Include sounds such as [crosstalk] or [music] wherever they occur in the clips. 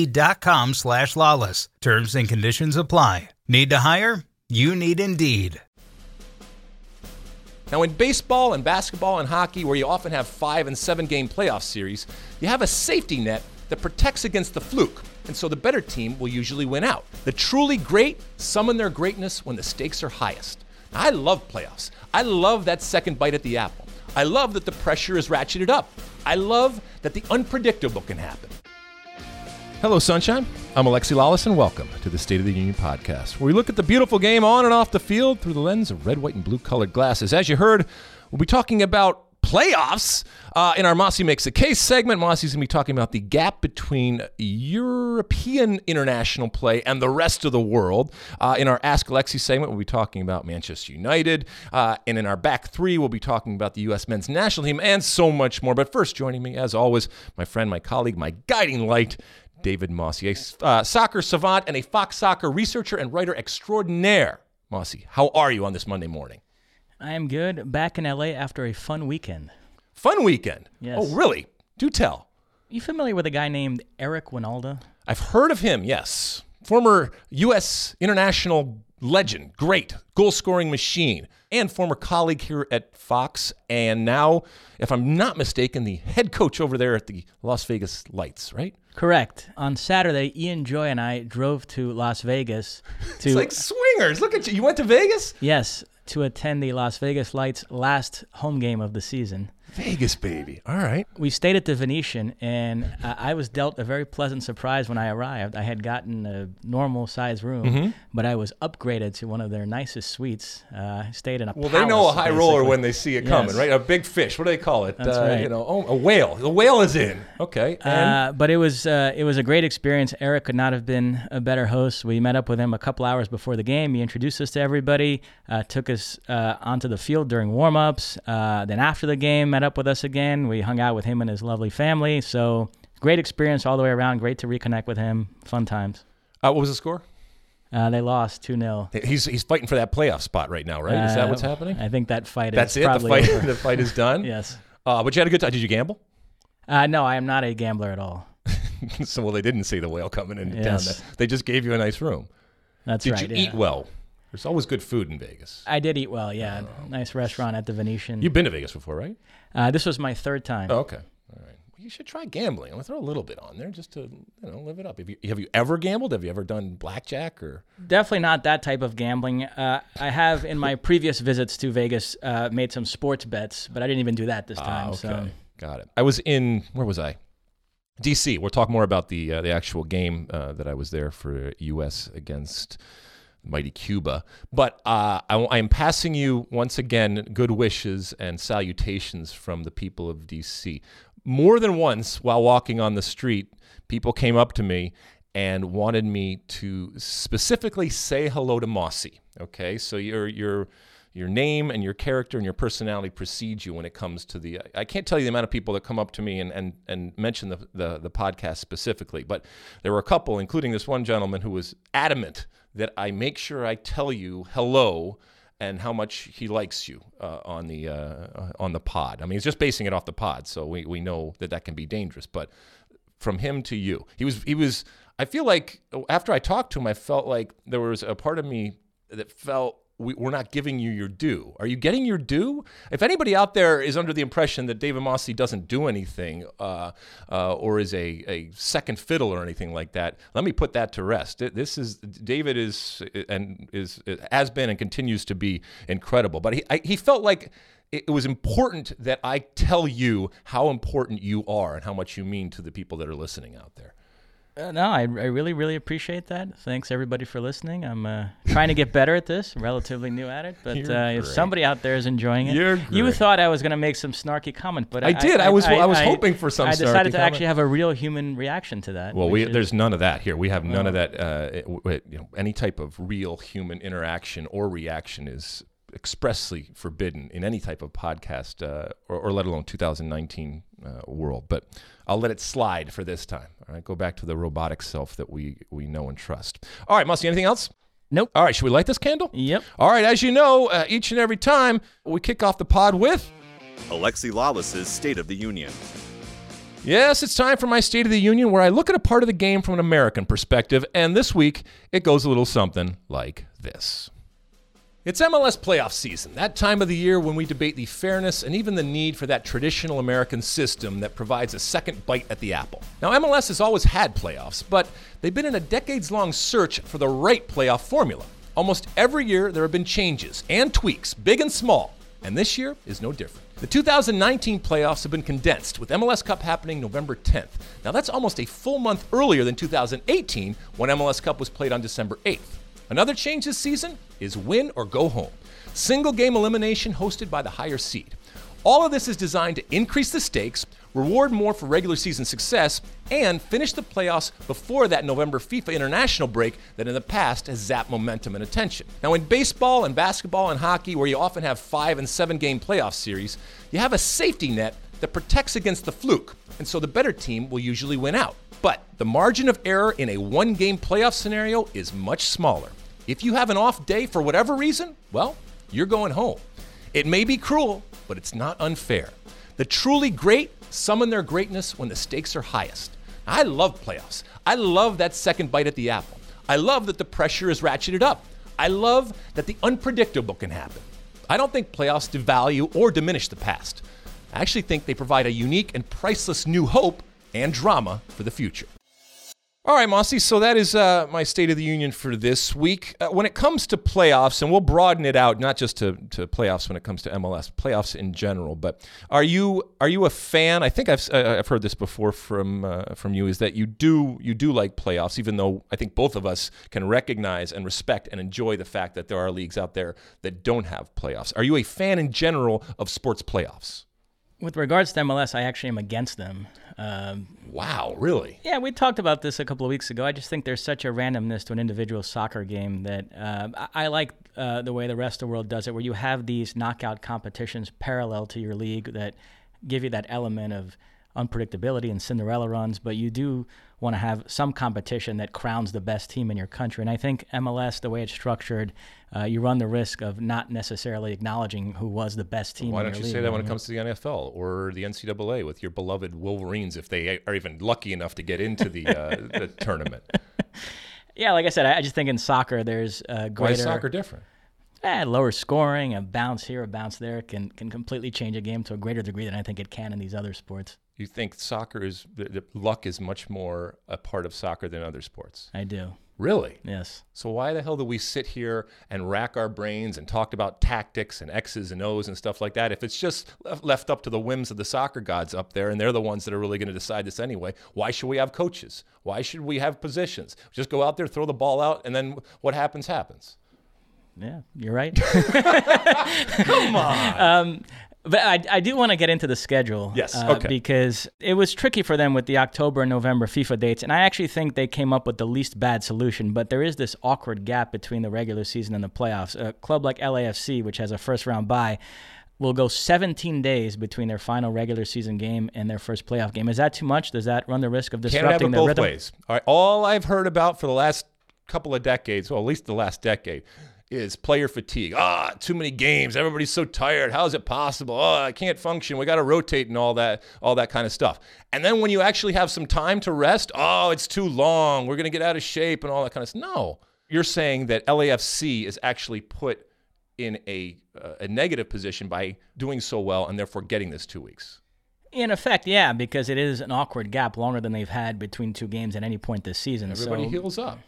Indeed.com slash lalas. Terms and conditions apply. Need to hire? You need Indeed. Now, in baseball and basketball and hockey, where you often have five and seven game playoff series, you have a safety net that protects against the fluke, and so the better team will usually win out. The truly great summon their greatness when the stakes are highest. Now, I love playoffs. I love that second bite at the apple. I love that the pressure is ratcheted up. I love that the unpredictable can happen. Hello, Sunshine. I'm Alexi Lalas, and welcome to the State of the Union podcast, where we look at the beautiful game on and off the field through the lens of red, white, and blue colored glasses. As you heard, we'll be talking about playoffs uh, in our Mosse Makes a Case segment. Mosse's going to be talking about the gap between European international play and the rest of the world. Uh, in our Ask Alexi segment, we'll be talking about Manchester United. Uh, and in our back three, we'll be talking about the U.S. men's national team and so much more. But first, joining me, as always, my friend, my colleague, my guiding light, David Mosse, a uh, soccer savant and a Fox soccer researcher and writer extraordinaire. Mosse, how are you on this Monday morning? I am good. Back in LA after a fun weekend. Fun weekend? Yes. Oh, really? Do tell. You familiar with a guy named Eric Wynalda? I've heard of him, yes. Former U.S. international legend, great goal scoring machine, and former colleague here at Fox, and now, if I'm not mistaken, the head coach over there at the Las Vegas Lights, right? Correct. On Saturday, Ian Joy and I drove to Las Vegas [laughs] to It's like swingers. Look at you. You went to Vegas? yes to attend the Las Vegas Lights last home game of the season. Vegas, baby. All right. We stayed at the Venetian, and uh, I was dealt a very pleasant surprise when I arrived. I had gotten a normal size room, Mm-hmm. but I was upgraded to one of their nicest suites. Uh, stayed in a Well, they know a palace, high roller when they see it coming, right? A big fish. What do they call it? That's uh, right. You know, oh, a whale. The whale is in. Okay. Uh, but it was uh, it was a great experience. Eric could not have been a better host. We met up with him a couple hours before the game. He introduced us to everybody, uh, took us uh, onto the field during warmups. Uh, then after the game, met up with us again. We hung out with him and his lovely family. So great experience all the way around. Great to reconnect with him. Fun times. uh, what was the score? Uh, they lost two 0 He's he's fighting for that playoff spot right now, right? Is that what's happening? I think that fight That's is it. The fight. [laughs] the fight is done. yes. Uh, but you had a good time. Did you gamble? Uh, no, I am not a gambler at all. [laughs] so well, they didn't see the whale coming in down Yes. there. They just gave you a nice room. That's Did right. you yeah. eat well? There's always good food in Vegas. I did eat well. Yeah, nice restaurant at the Venetian. You've been to Vegas before, right? Uh, this was my third time. Oh, okay. All right. Well, you should try gambling. I'm gonna throw a little bit on there just to you know live it up. Have you have you ever gambled? Have you ever done blackjack or? Definitely not that type of gambling. Uh, I have in my previous visits to Vegas uh, made some sports bets, but I didn't even do that this time. Ah, okay. So Got it. I was in where was I? DC. We'll talk more about the uh, the actual game uh, that I was there for U.S. against mighty Cuba. But uh, I, am passing you once again good wishes and salutations from the people of DC. More than once, while walking on the street, people came up to me and wanted me to specifically say hello to Mosse. Okay, so your your your name and your character and your personality precede you when it comes to the. I can't tell you the amount of people that come up to me and and, and mention the, the the podcast specifically, but there were a couple, including this one gentleman who was adamant that I make sure I tell you hello and how much he likes you uh, on the uh, on the pod. I mean, he's just basing it off the pod, so we, we know that that can be dangerous. But from him to you, he was he was. I feel like after I talked to him, I felt like there was a part of me that felt we, are not giving you your due. Are you getting your due? If anybody out there is under the impression that David Mosse doesn't do anything uh, uh, or is a, a second fiddle or anything like that, let me put that to rest. This is David is and is has been and continues to be incredible. But he I, he felt like it was important that I tell you how important you are and how much you mean to the people that are listening out there. Uh, no, I, I really, really appreciate that. Thanks everybody for listening. I'm uh, trying to get better at this. relatively new at it, but uh, if somebody out there is enjoying it, you thought I was going to make some snarky comment, but I, I did. I, was I, was hoping for some. I decided to comment. actually have a real human reaction to that. Well, we, is, there's none of that here. We have none of that. Uh, you know, any type of real human interaction or reaction is expressly forbidden in any type of podcast uh, or, or, let alone 2019 uh, world. But I'll let it slide for this time. All right, go back to the robotic self that we we know and trust. All right, Mosse, anything else? Nope. All right, should we light this candle? Yep. All right, as you know, uh, each and every time we kick off the pod with Alexi Lalas's State of the Union. Yes, it's time for my State of the Union where I look at a part of the game from an American perspective, and this week it goes a little something like this. It's MLS playoff season, that time of the year when we debate the fairness and even the need for that traditional American system that provides a second bite at the apple. Now, MLS has always had playoffs, but they've been in a decades long search for the right playoff formula. Almost every year, there have been changes and tweaks, big and small, and this year is no different. The 2019 playoffs have been condensed, with MLS Cup happening November 10th. Now, that's almost a full month earlier than 2018 when MLS Cup was played on December 8th. Another change this season is win or go home. Single game elimination hosted by the higher seed. All of this is designed to increase the stakes, reward more for regular season success, and finish the playoffs before that November FIFA international break that in the past has zapped momentum and attention. Now, in baseball and basketball and hockey, where you often have five and seven game playoff series, you have a safety net that protects against the fluke, and so the better team will usually win out. But the margin of error in a one game playoff scenario is much smaller. If you have an off day for whatever reason, well, you're going home. It may be cruel, but it's not unfair. The truly great summon their greatness when the stakes are highest. I love playoffs. I love that second bite at the apple. I love that the pressure is ratcheted up. I love that the unpredictable can happen. I don't think playoffs devalue or diminish the past. I actually think they provide a unique and priceless new hope and drama for the future. All right, Mosse. So that is uh, my State of the Union for this week. Uh, when it comes to playoffs, and we'll broaden it out, not just to, to playoffs when it comes to MLS, playoffs in general. But are you are you a fan? I think I've uh, I've heard this before from uh, from you. Is that you do you do like playoffs, even though I think both of us can recognize and respect and enjoy the fact that there are leagues out there that don't have playoffs. Are you a fan in general of sports playoffs? With regards to MLS, I actually am against them. Um, wow, really? Yeah, we talked about this a couple of weeks ago. I just think there's such a randomness to an individual soccer game that uh, I, I, like uh, the way the rest of the world does it, where you have these knockout competitions parallel to your league that give you that element of unpredictability and Cinderella runs, but you do want to have some competition that crowns the best team in your country. And I think MLS, the way it's structured, uh, you run the risk of not necessarily acknowledging who was the best team. Why don't you league, say that when it comes to the NFL or the NCAA with your beloved Wolverines, if they are even lucky enough to get into the, uh, [laughs] the tournament? Yeah, like I said, I just think in soccer there's a greater. Why is soccer different? Eh, lower scoring, a bounce here, a bounce there can can completely change a game to a greater degree than I think it can in these other sports you think soccer is the, the luck is much more a part of soccer than other sports? I do. Really? Yes. So why the hell do we sit here and rack our brains and talk about tactics and X's and O's and stuff like that? If it's just left up to the whims of the soccer gods up there and they're the ones that are really going to decide this anyway, why should we have coaches? Why should we have positions? Just go out there, throw the ball out, and then what happens happens. Yeah, you're right. [laughs] Come on. [laughs] Um, but I, I do want to get into the schedule. Yes. Uh, okay. Because it was tricky for them with the October and November FIFA dates. And I actually think they came up with the least bad solution. But there is this awkward gap between the regular season and the playoffs. A club like LAFC, which has a first round bye, will go 17 days between their final regular season game and their first playoff game. Is that too much? Does that run the risk of disrupting Can't have it both rhythm? ways. All, right, all I've heard about for the last couple of decades, well, at least the last decade, is player fatigue. Ah, too many games. Everybody's so tired. How is it possible? Oh, I can't function. We got to rotate and all that, all that kind of stuff. And then when you actually have some time to rest, oh, it's too long. We're going to get out of shape and all that kind of stuff. No, you're saying that LAFC is actually put in a, uh, a negative position by doing so well and therefore getting this two weeks. In effect, yeah, because it is an awkward gap longer than they've had between two games at any point this season. Everybody so, heals up.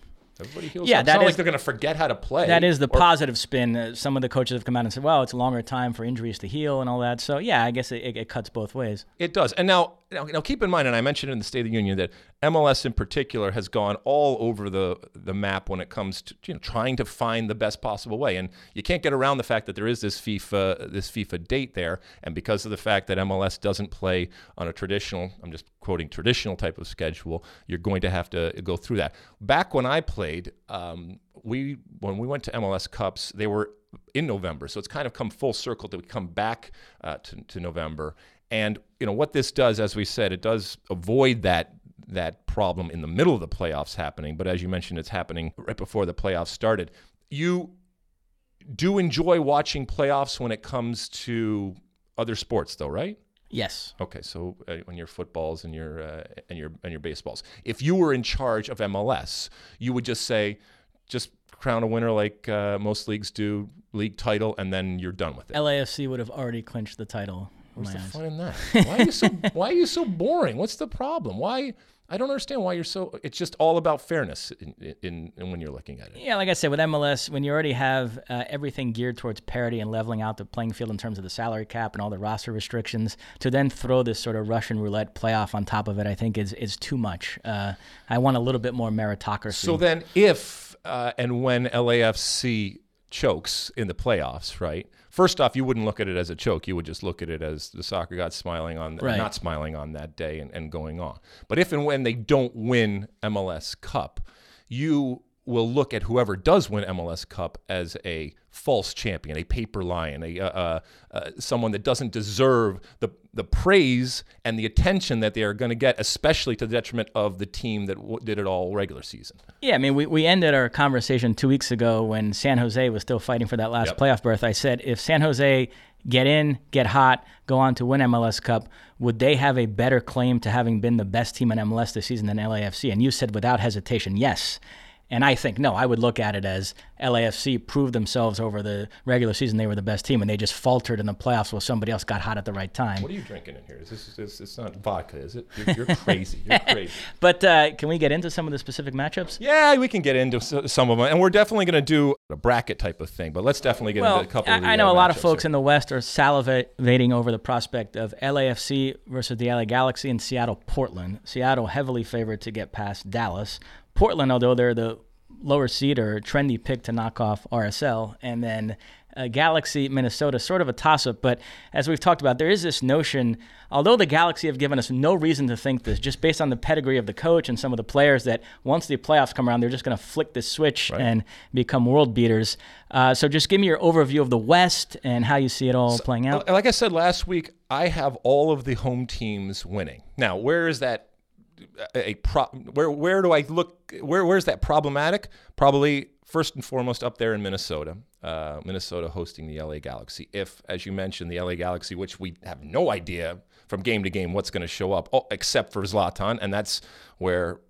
Everybody heals Yeah, up. that it's not is- like they're going to forget how to play. That is the or- positive spin. Uh, some of the coaches have come out and said, "Well, it's a longer time for injuries to heal and all that." So, yeah, I guess it, it, it cuts both ways. It does. And now, now, now, keep in mind, and I mentioned in the State of the Union that MLS in particular has gone all over the the map when it comes to you know trying to find the best possible way. And you can't get around the fact that there is this FIFA this FIFA date there, and because of the fact that MLS doesn't play on a traditional, I'm just quoting traditional type of schedule, you're going to have to go through that. Back when I played, um, we when we went to MLS Cups, they were in November, so it's kind of come full circle that we come back uh, to, to November. And you know what this does, as we said, it does avoid that that problem in the middle of the playoffs happening. But as you mentioned, it's happening right before the playoffs started. You do enjoy watching playoffs when it comes to other sports, though, right? Yes. Okay, so uh, on your footballs and your uh, and your and your baseballs, if you were in charge of MLS, you would just say, just crown a winner like uh, most leagues do, league title, and then you're done with it. LAFC would have already clinched the title. What's the eyes. fun in that? [laughs] Why are you so Why are you so boring? What's the problem? Why I don't understand why you're so. It's just all about fairness in, in, in when you're looking at it. Yeah, like I said, with MLS, when you already have uh, everything geared towards parity and leveling out the playing field in terms of the salary cap and all the roster restrictions, to then throw this sort of Russian roulette playoff on top of it, I think is is too much. Uh, I want a little bit more meritocracy. So then, if uh, and when LAFC chokes in the playoffs, right? First off, you wouldn't look at it as a choke. You would just look at it as the soccer god smiling on, Right. not smiling on that day and, and going on. But if and when they don't win MLS Cup, you will look at whoever does win MLS Cup as a false champion, a paper lion, a uh, uh, uh, someone that doesn't deserve the the praise and the attention that they are going to get, especially to the detriment of the team that w- did it all regular season. Yeah, I mean, we, we ended our conversation two weeks ago when San Jose was still fighting for that last Yep. playoff berth. I said, if San Jose get in, get hot, go on to win MLS Cup, would they have a better claim to having been the best team in MLS this season than LAFC? And you said without hesitation, yes. And I think no. I would look at it as LAFC proved themselves over the regular season they were the best team, and they just faltered in the playoffs while somebody else got hot at the right time. What are you drinking in here? Is this, is it's not vodka, is it? You're, you're crazy. You're [laughs] crazy. But uh, can we get into some of the specific matchups? Yeah, we can get into some of them, and we're definitely going to do a bracket type of thing. But let's definitely get Well, into a couple. I, of the, I know uh, a lot of folks here. in the West are salivating over the prospect of LAFC versus the LA Galaxy and Seattle Portland. Seattle heavily favored to get past Dallas. Portland, although they're the lower seed or trendy pick to knock off RSL, and then uh, Galaxy, Minnesota, sort of a toss up. But as we've talked about, there is this notion, although the Galaxy have given us no reason to think this, just based on the pedigree of the coach and some of the players, that once the playoffs come around, they're just going to flick this switch and become world beaters. Uh, so just give me your overview of the West and how you see it all playing out. Like I said last week, I have all of the home teams winning. Now, where is that? A pro, where where do I look? Where where's that problematic? Probably first and foremost up there in Minnesota. Uh, Minnesota hosting the LA Galaxy. If, as you mentioned, the LA Galaxy, which we have no idea from game to game what's going to show up, oh, except for Zlatan, and that's where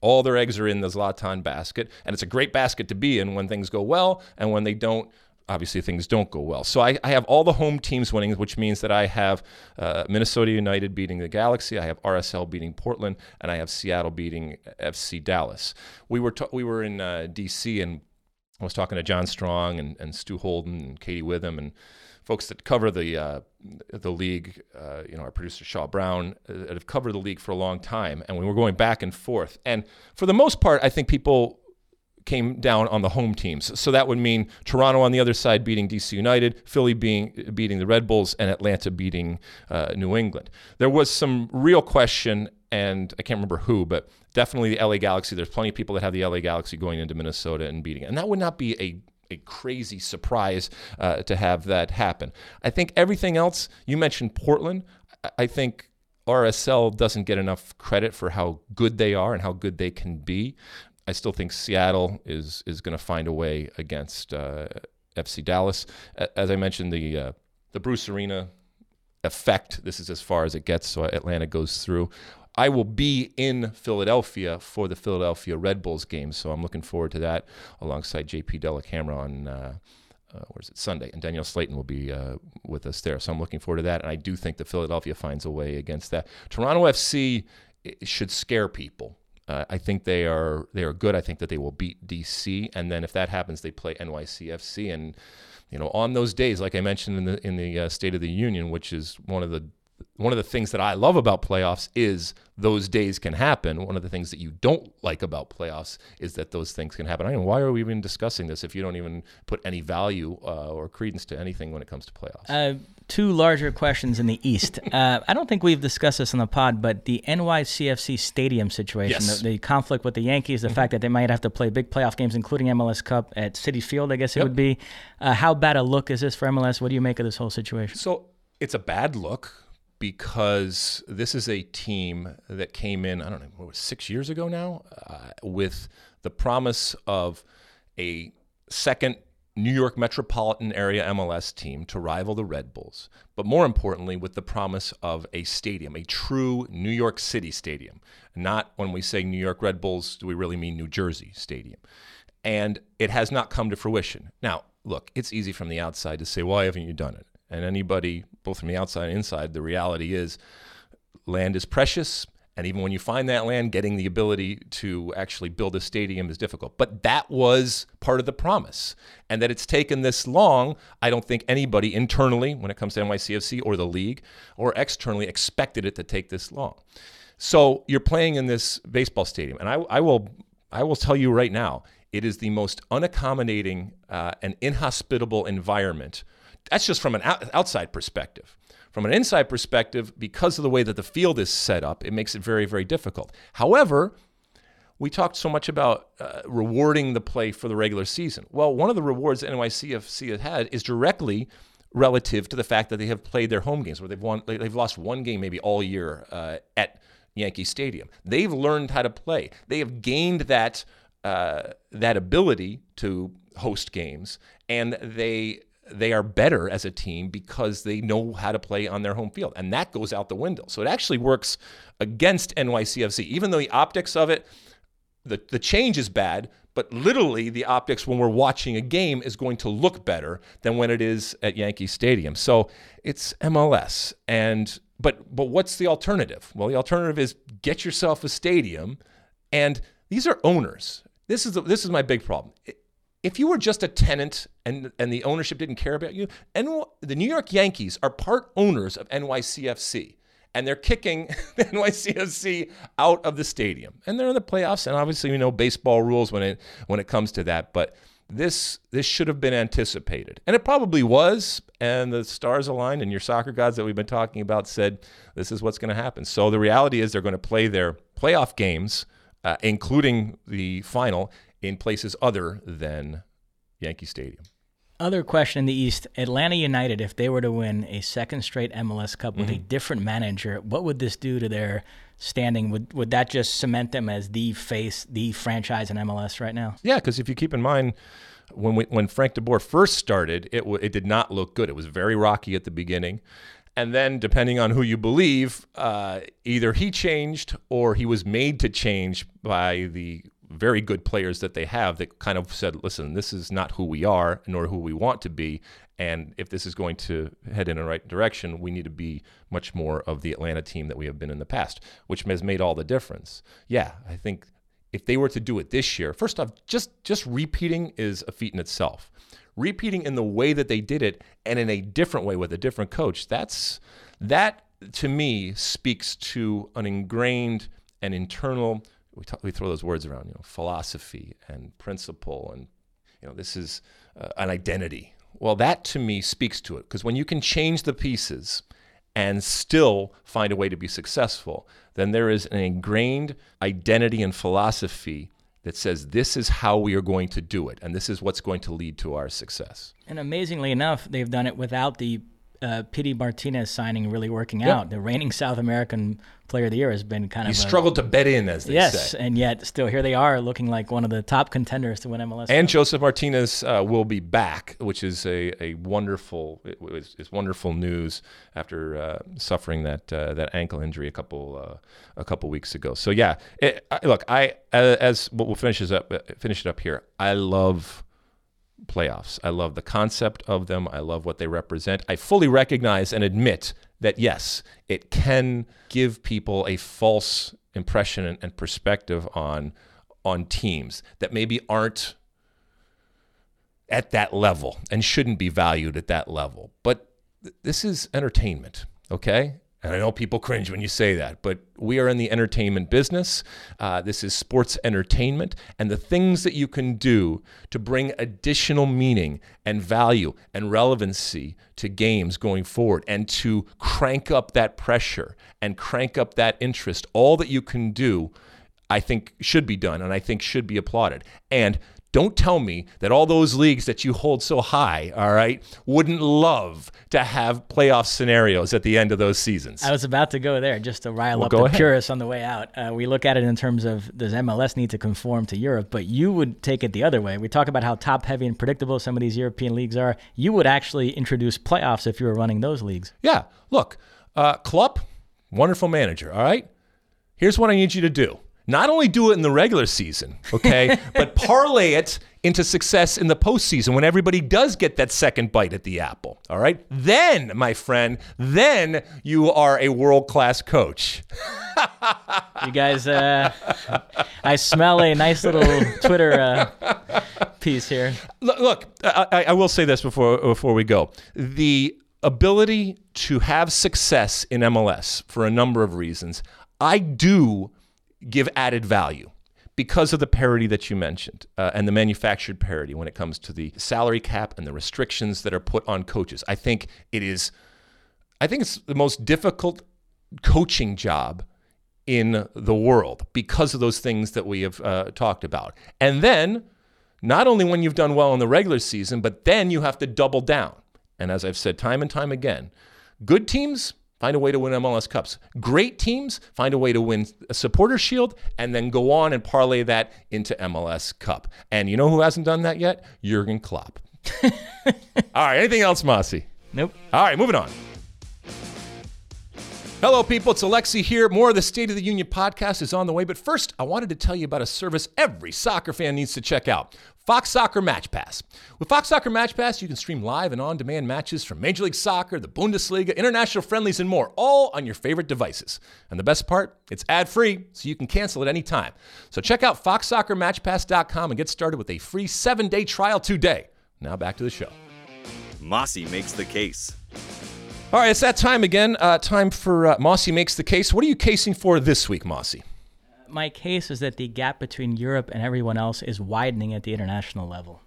all their eggs are in the Zlatan basket, and it's a great basket to be in when things go well, and when they don't, obviously things don't go well. So I, I have all the home teams winning, which means that I have uh, Minnesota United beating the Galaxy, I have RSL beating Portland, and I have Seattle beating FC Dallas. We were ta- we were in uh, DC and I was talking to John Strong and, and Stu Holden and Katie Witham and folks that cover the uh, the league. Uh, you know, our producer Shaw Brown uh, that have covered the league for a long time, and we were going back and forth. And for the most part, I think people came down on the home teams. So that would mean Toronto on the other side beating DC United, Philly being beating the Red Bulls, and Atlanta beating uh, New England. There was some real question, and I can't remember who, but definitely the LA Galaxy. There's plenty of people that have the LA Galaxy going into Minnesota and beating it, and that would not be a a crazy surprise uh, to have that happen. I think everything else you mentioned Portland. I- I think RSL doesn't get enough credit for how good they are and how good they can be. I still think Seattle is is going to find a way against uh, FC Dallas. As I mentioned, the uh, the Bruce Arena effect. This is as far as it gets, so Atlanta goes through. I will be in Philadelphia for the Philadelphia Red Bulls game, so I'm looking forward to that alongside JP Dellacamera on uh, uh, where's it Sunday, and Danielle Slaton will be uh, with us there. So I'm looking forward to that, and I do think that Philadelphia finds a way against that. Toronto FC should scare people. Uh, I think they are they are good. I think that they will beat DC, and then if that happens, they play NYCFC, and you know on those days, like I mentioned in the in the uh, State of the Union, which is one of the one of the things that I love about playoffs is those days can happen. One of the things that you don't like about playoffs is that those things can happen. I mean, why are we even discussing this if you don't even put any value uh, or credence to anything when it comes to playoffs? Uh, two larger questions in the East. [laughs] uh, I don't think we've discussed this on the pod, but the NYCFC stadium situation, yes. the, the, conflict with the Yankees, the mm-hmm. fact that they might have to play big playoff games, including MLS Cup at Citi Field, I guess it yep. would be. Uh, how bad a look is this for MLS? What do you make of this whole situation? So it's a bad look because this is a team that came in, I don't know, what, six years ago now, uh, with the promise of a second New York metropolitan area MLS team to rival the Red Bulls, but more importantly, with the promise of a stadium, a true New York City stadium. Not when we say New York Red Bulls, do we really mean New Jersey Stadium? And it has not come to fruition. Now, look, it's easy from the outside to say, why haven't you done it? And anybody, both from the outside and inside, the reality is land is precious. And even when you find that land, getting the ability to actually build a stadium is difficult. But that was part of the promise. And that it's taken this long, I don't think anybody internally, when it comes to NYCFC or the league, or externally expected it to take this long. So you're playing in this baseball stadium. And I, I will, I will tell you right now, it is the most unaccommodating uh, and inhospitable environment that's just from an outside perspective. From an inside perspective, because of the way that the field is set up, it makes it very, very difficult. However, we talked so much about uh, rewarding the play for the regular season. Well, one of the rewards that NYCFC has had is directly relative to the fact that they have played their home games, where they've won, they've lost one game maybe all year uh, at Yankee Stadium. They've learned how to play. They have gained that uh, that ability to host games, and they they are better as a team because they know how to play on their home field. And that goes out the window. So it actually works against NYCFC. Even though the optics of it, the, the change is bad, but literally the optics when we're watching a game is going to look better than when it is at Yankee Stadium. So it's MLS. And but but what's the alternative? Well, the alternative is get yourself a stadium and these are owners. This is the, this is my big problem. It, if you were just a tenant and and the ownership didn't care about you, and the New York Yankees are part owners of NYCFC, and they're kicking [laughs] NYCFC out of the stadium, and they're in the playoffs, and obviously we know baseball rules when it when it comes to that, but this this should have been anticipated, and it probably was. And the stars aligned, and your soccer gods that we've been talking about said this is what's going to happen. So the reality is they're going to play their playoff games, uh, including the final, in places other than Yankee Stadium. Other question in the East Atlanta United, if they were to win a second straight MLS Cup with mm-hmm. a different manager, what would this do to their standing? Would, would that just cement them as the face, the franchise in MLS right now? Yeah, because if you keep in mind, when we, when Frank DeBoer first started, it w- it did not look good. It was very rocky at the beginning, and then depending on who you believe, uh, either he changed or he was made to change by the very good players that they have that kind of said, listen, this is not who we are nor who we want to be. And if this is going to head in the right direction, we need to be much more of the Atlanta team that we have been in the past, which has made all the difference. Yeah, I think if they were to do it this year, first off, just just repeating is a feat in itself. Repeating in the way that they did it and in a different way with a different coach, that's that to me speaks to an ingrained and internal we, talk, we throw those words around, you know, philosophy and principle, and you know, this is uh, an identity. Well, that to me speaks to it because when you can change the pieces and still find a way to be successful, then there is an ingrained identity and philosophy that says this is how we are going to do it and this is what's going to lead to our success. And amazingly enough, they've done it without the uh, Pity Martinez signing really working Yeah. out. The reigning South American Player of the Year has been kind He of he struggled to bet in, as they Yes, say. and yet still here they are, looking like one of the top contenders to win MLS. And Josef Martinez uh, will be back, which is a, a wonderful it was is wonderful news after uh, suffering that uh, that ankle injury a couple uh, a couple weeks ago. So yeah, it, I, look, I as we'll finish this up uh, finish it up here. I love playoffs. I love the concept of them. I love what they represent. I fully recognize and admit that yes, it can give people a false impression and, perspective on on teams that maybe aren't at that level and shouldn't be valued at that level. But th- this is entertainment, okay? And I know people cringe when you say that, but we are in the entertainment business. Uh, this is sports entertainment. And the things that you can do to bring additional meaning and value and relevancy to games going forward and to crank up that pressure and crank up that interest, all that you can do I think should be done and I think should be applauded. And don't tell me that all those leagues that you hold so high, all right, wouldn't love to have playoff scenarios at the end of those seasons. I was about to go there just to rile Well, up the ahead. purists on the way out. Uh, we look at it in terms of does MLS need to conform to Europe, but you would take it the other way. We talk about how top heavy and predictable some of these European leagues are. You would actually introduce playoffs if you were running those leagues. Yeah, look, uh, Klopp, wonderful manager, all right? Here's what I need you to do. Not only do it in the regular season, okay, [laughs] but parlay it into success in the postseason when everybody does get that second bite at the apple, all right? Then, my friend, then you are a world class coach. [laughs] You guys, uh, I smell a nice little Twitter uh, piece here. Look, look I, I- I will say this before before we go. The ability to have success in MLS for a number of reasons, I do give added value because of the parity that you mentioned uh, and the manufactured parity when it comes to the salary cap and the restrictions that are put on coaches. I think it is, I think it's the most difficult coaching job in the world because of those things that we have uh, talked about. And then, not only when you've done well in the regular season, but then you have to double down. And as I've said time and time again, good teams find a way to win MLS Cups. Great teams find a way to win a supporter shield and then go on and parlay that into MLS Cup. And you know who hasn't done that yet? Jurgen Klopp. [laughs] All right, anything else, Mosse? Nope. All right, moving on. Hello, people. It's Alexi here. More of the State of the Union podcast is on the way. But first, I wanted to tell you about a service every soccer fan needs to check out Fox Soccer Match Pass. With Fox Soccer Match Pass, you can stream live and on demand matches from Major League Soccer, the Bundesliga, international friendlies, and more, all on your favorite devices. And the best part, it's ad free, so you can cancel at any time. So check out FoxSoccerMatchPass.com and get started with a free seven day trial today. Now back to the show. Mosse makes the case. All right, it's that time again. Uh, time for uh, Mosse Makes the Case. What are you casing for this week, Mosse? My case is that the gap between Europe and everyone else is widening at the international level.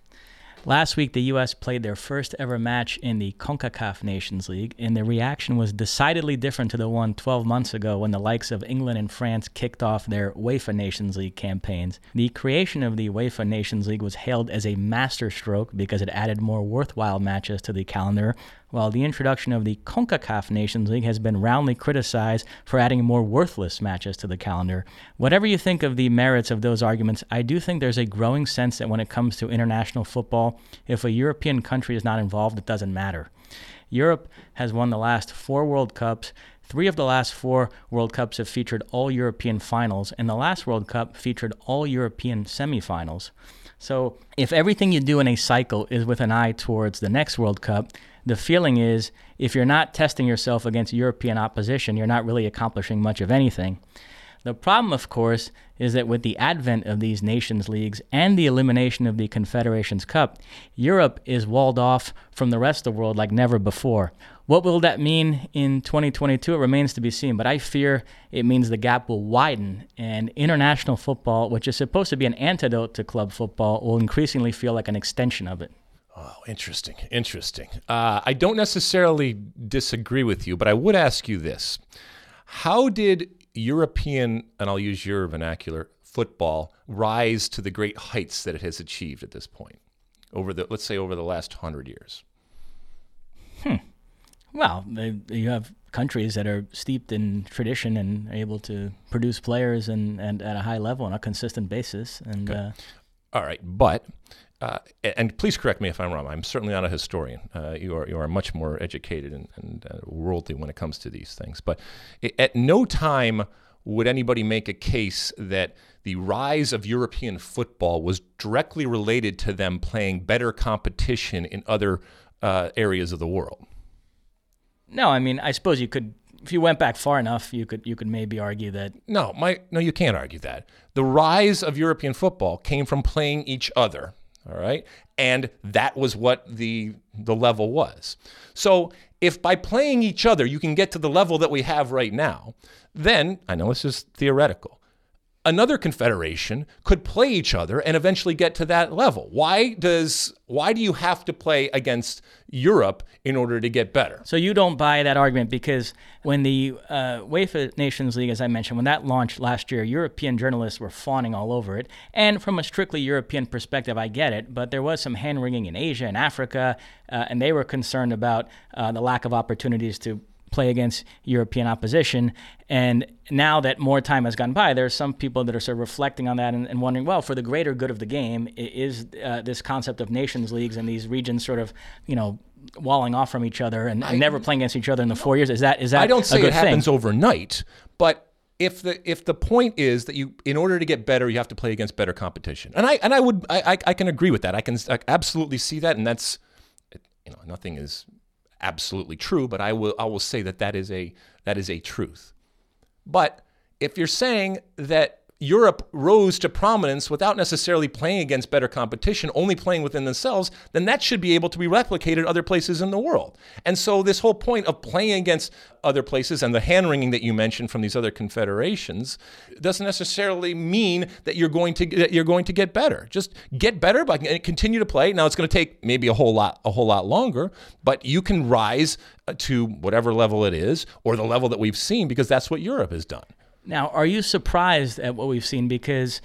Last week, the U.S. played their first ever match in the CONCACAF Nations League, and the reaction was decidedly different to the one 12 months ago when the likes of England and France kicked off their UEFA Nations League campaigns. The creation of the UEFA Nations League was hailed as a masterstroke because it added more worthwhile matches to the calendar, while the introduction of the CONCACAF Nations League has been roundly criticized for adding more worthless matches to the calendar. Whatever you think of the merits of those arguments, I do think there's a growing sense that when it comes to international football, if a European country is not involved, it doesn't matter. Europe has won the last four World Cups. Three of the last four World Cups have featured all European finals, and the last World Cup featured all European semifinals. So, if everything you do in a cycle is with an eye towards the next World Cup, the feeling is if you're not testing yourself against European opposition, you're not really accomplishing much of anything. The problem, of course, is that with the advent of these nations leagues and the elimination of the Confederations Cup, Europe is walled off from the rest of the world like never before. What will that mean in 2022? It remains to be seen, but I fear it means the gap will widen and international football, which is supposed to be an antidote to club football, will increasingly feel like an extension of it. Oh, interesting. Interesting. Uh, I don't necessarily disagree with you, but I would ask you this How did European, and I'll use your vernacular, football rise to the great heights that it has achieved at this point? Over the, let's say, over the last hundred years. Hmm. Well, they, you have countries that are steeped in tradition and able to produce players and, and at a high level on a consistent basis. And okay. uh, all right, but uh, and please correct me if I'm wrong. I'm certainly not a historian. Uh, you are you are much more educated and, and uh, worldly when it comes to these things. But at no time would anybody make a case that the rise of European football was directly related to them playing better competition in other uh, areas of the world. No, I mean, I suppose you could if you went back far enough, you could you could maybe argue that. No, my no, you can't argue that. The rise of European football came from playing each other. All right, and that was what the the level was. So if by playing each other you can get to the level that we have right now, then I know this is theoretical another confederation could play each other and eventually get to that level. Why does why do you have to play against Europe in order to get better? So you don't buy that argument because when the uh, UEFA Nations League, as I mentioned, when that launched last year, European journalists were fawning all over it. And from a strictly European perspective, I get it, but there was some hand wringing in Asia and Africa, uh, and they were concerned about uh, the lack of opportunities to play against European opposition. And now that more time has gone by, there are some people that are sort of reflecting on that and, and wondering, well, for the greater good of the game, is uh, this concept of nations leagues and these regions sort of, you know, walling off from each other and, and never playing against each other in the four years? Is that is that? I don't say it happens thing? overnight, but if the if the point is that you in order to get better you have to play against better competition and i and i would i i, can agree with that i can I absolutely see that and that's you know nothing is absolutely true, but I will I will say that that is a that is a truth. But if you're saying that Europe rose to prominence without necessarily playing against better competition, only playing within themselves, then that should be able to be replicated other places in the world. And so, this whole point of playing against other places and the hand wringing that you mentioned from these other confederations doesn't necessarily mean that you're going to that you're going to get better. Just get better by continue to play. Now, it's going to take maybe a whole lot a whole lot longer, but you can rise to whatever level it is or the level that we've seen because that's what Europe has done. Now, are you surprised at what we've seen? Because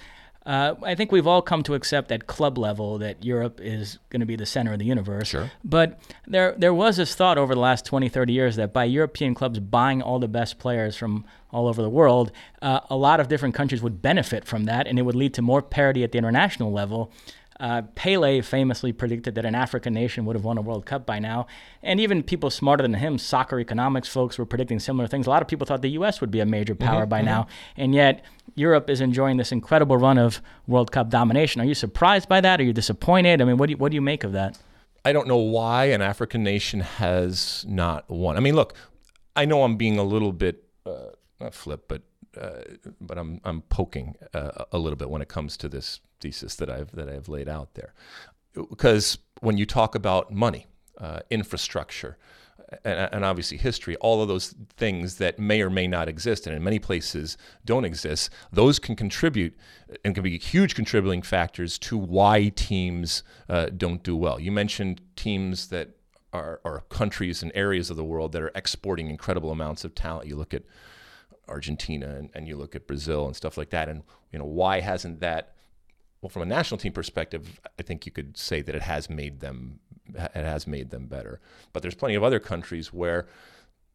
uh, I think we've all come to accept at club level that Europe is going to be the center of the universe. Sure. But there, there was this thought over the last 20, 30 years that by European clubs buying all the best players from all over the world, uh, a lot of different countries would benefit from that, and it would lead to more parity at the international level. Uh, Pele famously predicted that an African nation would have won a World Cup by now. And even people smarter than him, soccer economics folks, were predicting similar things. A lot of people thought the U.S. would be a major power mm-hmm, by mm-hmm. now. And yet, Europe is enjoying this incredible run of World Cup domination. Are you surprised by that? Are you disappointed? I mean, what do you, what do you make of that? I don't know why an African nation has not won. I mean, look, I know I'm being a little bit, uh, not flip, but uh, but I'm I'm poking uh, a little bit when it comes to this thesis that I've that I've laid out there, because when you talk about money, uh, infrastructure, and, and, obviously history, all of those things that may or may not exist, and in many places don't exist, those can contribute and can be huge contributing factors to why teams uh, don't do well. You mentioned teams that are, are countries and areas of the world that are exporting incredible amounts of talent. You look at Argentina and, and you look at Brazil and stuff like that. And you know, why hasn't that? Well, from a national team perspective, I think you could say that it has made them it has made them better. But there's plenty of other countries where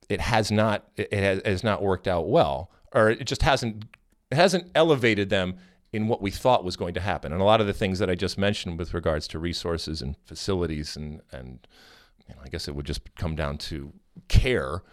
it has not it has, has not worked out well, or it just hasn't it hasn't elevated them in what we thought was going to happen. And a lot of the things that I just mentioned with regards to resources and facilities and and you know, I guess it would just come down to care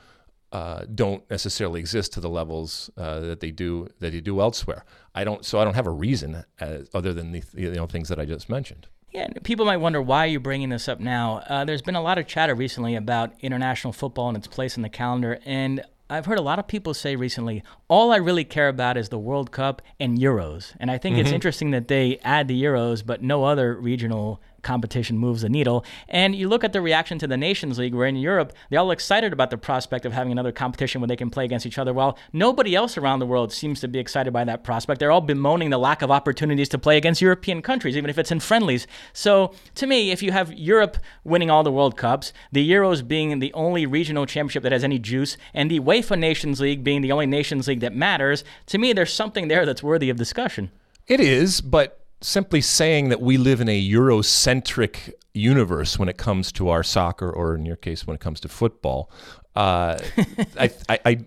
uh, don't necessarily exist to the levels uh, that they do that they do elsewhere. I don't, so I don't have a reason as, other than the you know things that I just mentioned. Yeah, people might wonder why you're bringing this up now. Uh, there's been a lot of chatter recently about international football and its place in the calendar, and I've heard a lot of people say recently, all I really care about is the World Cup and Euros. And I think mm-hmm. it's interesting that they add the Euros, but no other regional competition moves the needle. And you look at the reaction to the Nations League, where in Europe, they're all excited about the prospect of having another competition where they can play against each other, while nobody else around the world seems to be excited by that prospect. They're all bemoaning the lack of opportunities to play against European countries, even if it's in friendlies. So to me, if you have Europe winning all the World Cups, the Euros being the only regional championship that has any juice, and the UEFA Nations League being the only Nations League that matters, to me, there's something there that's worthy of discussion. It is, but simply saying that we live in a Eurocentric universe when it comes to our soccer, or in your case, when it comes to football. Uh, [laughs] I, I, I,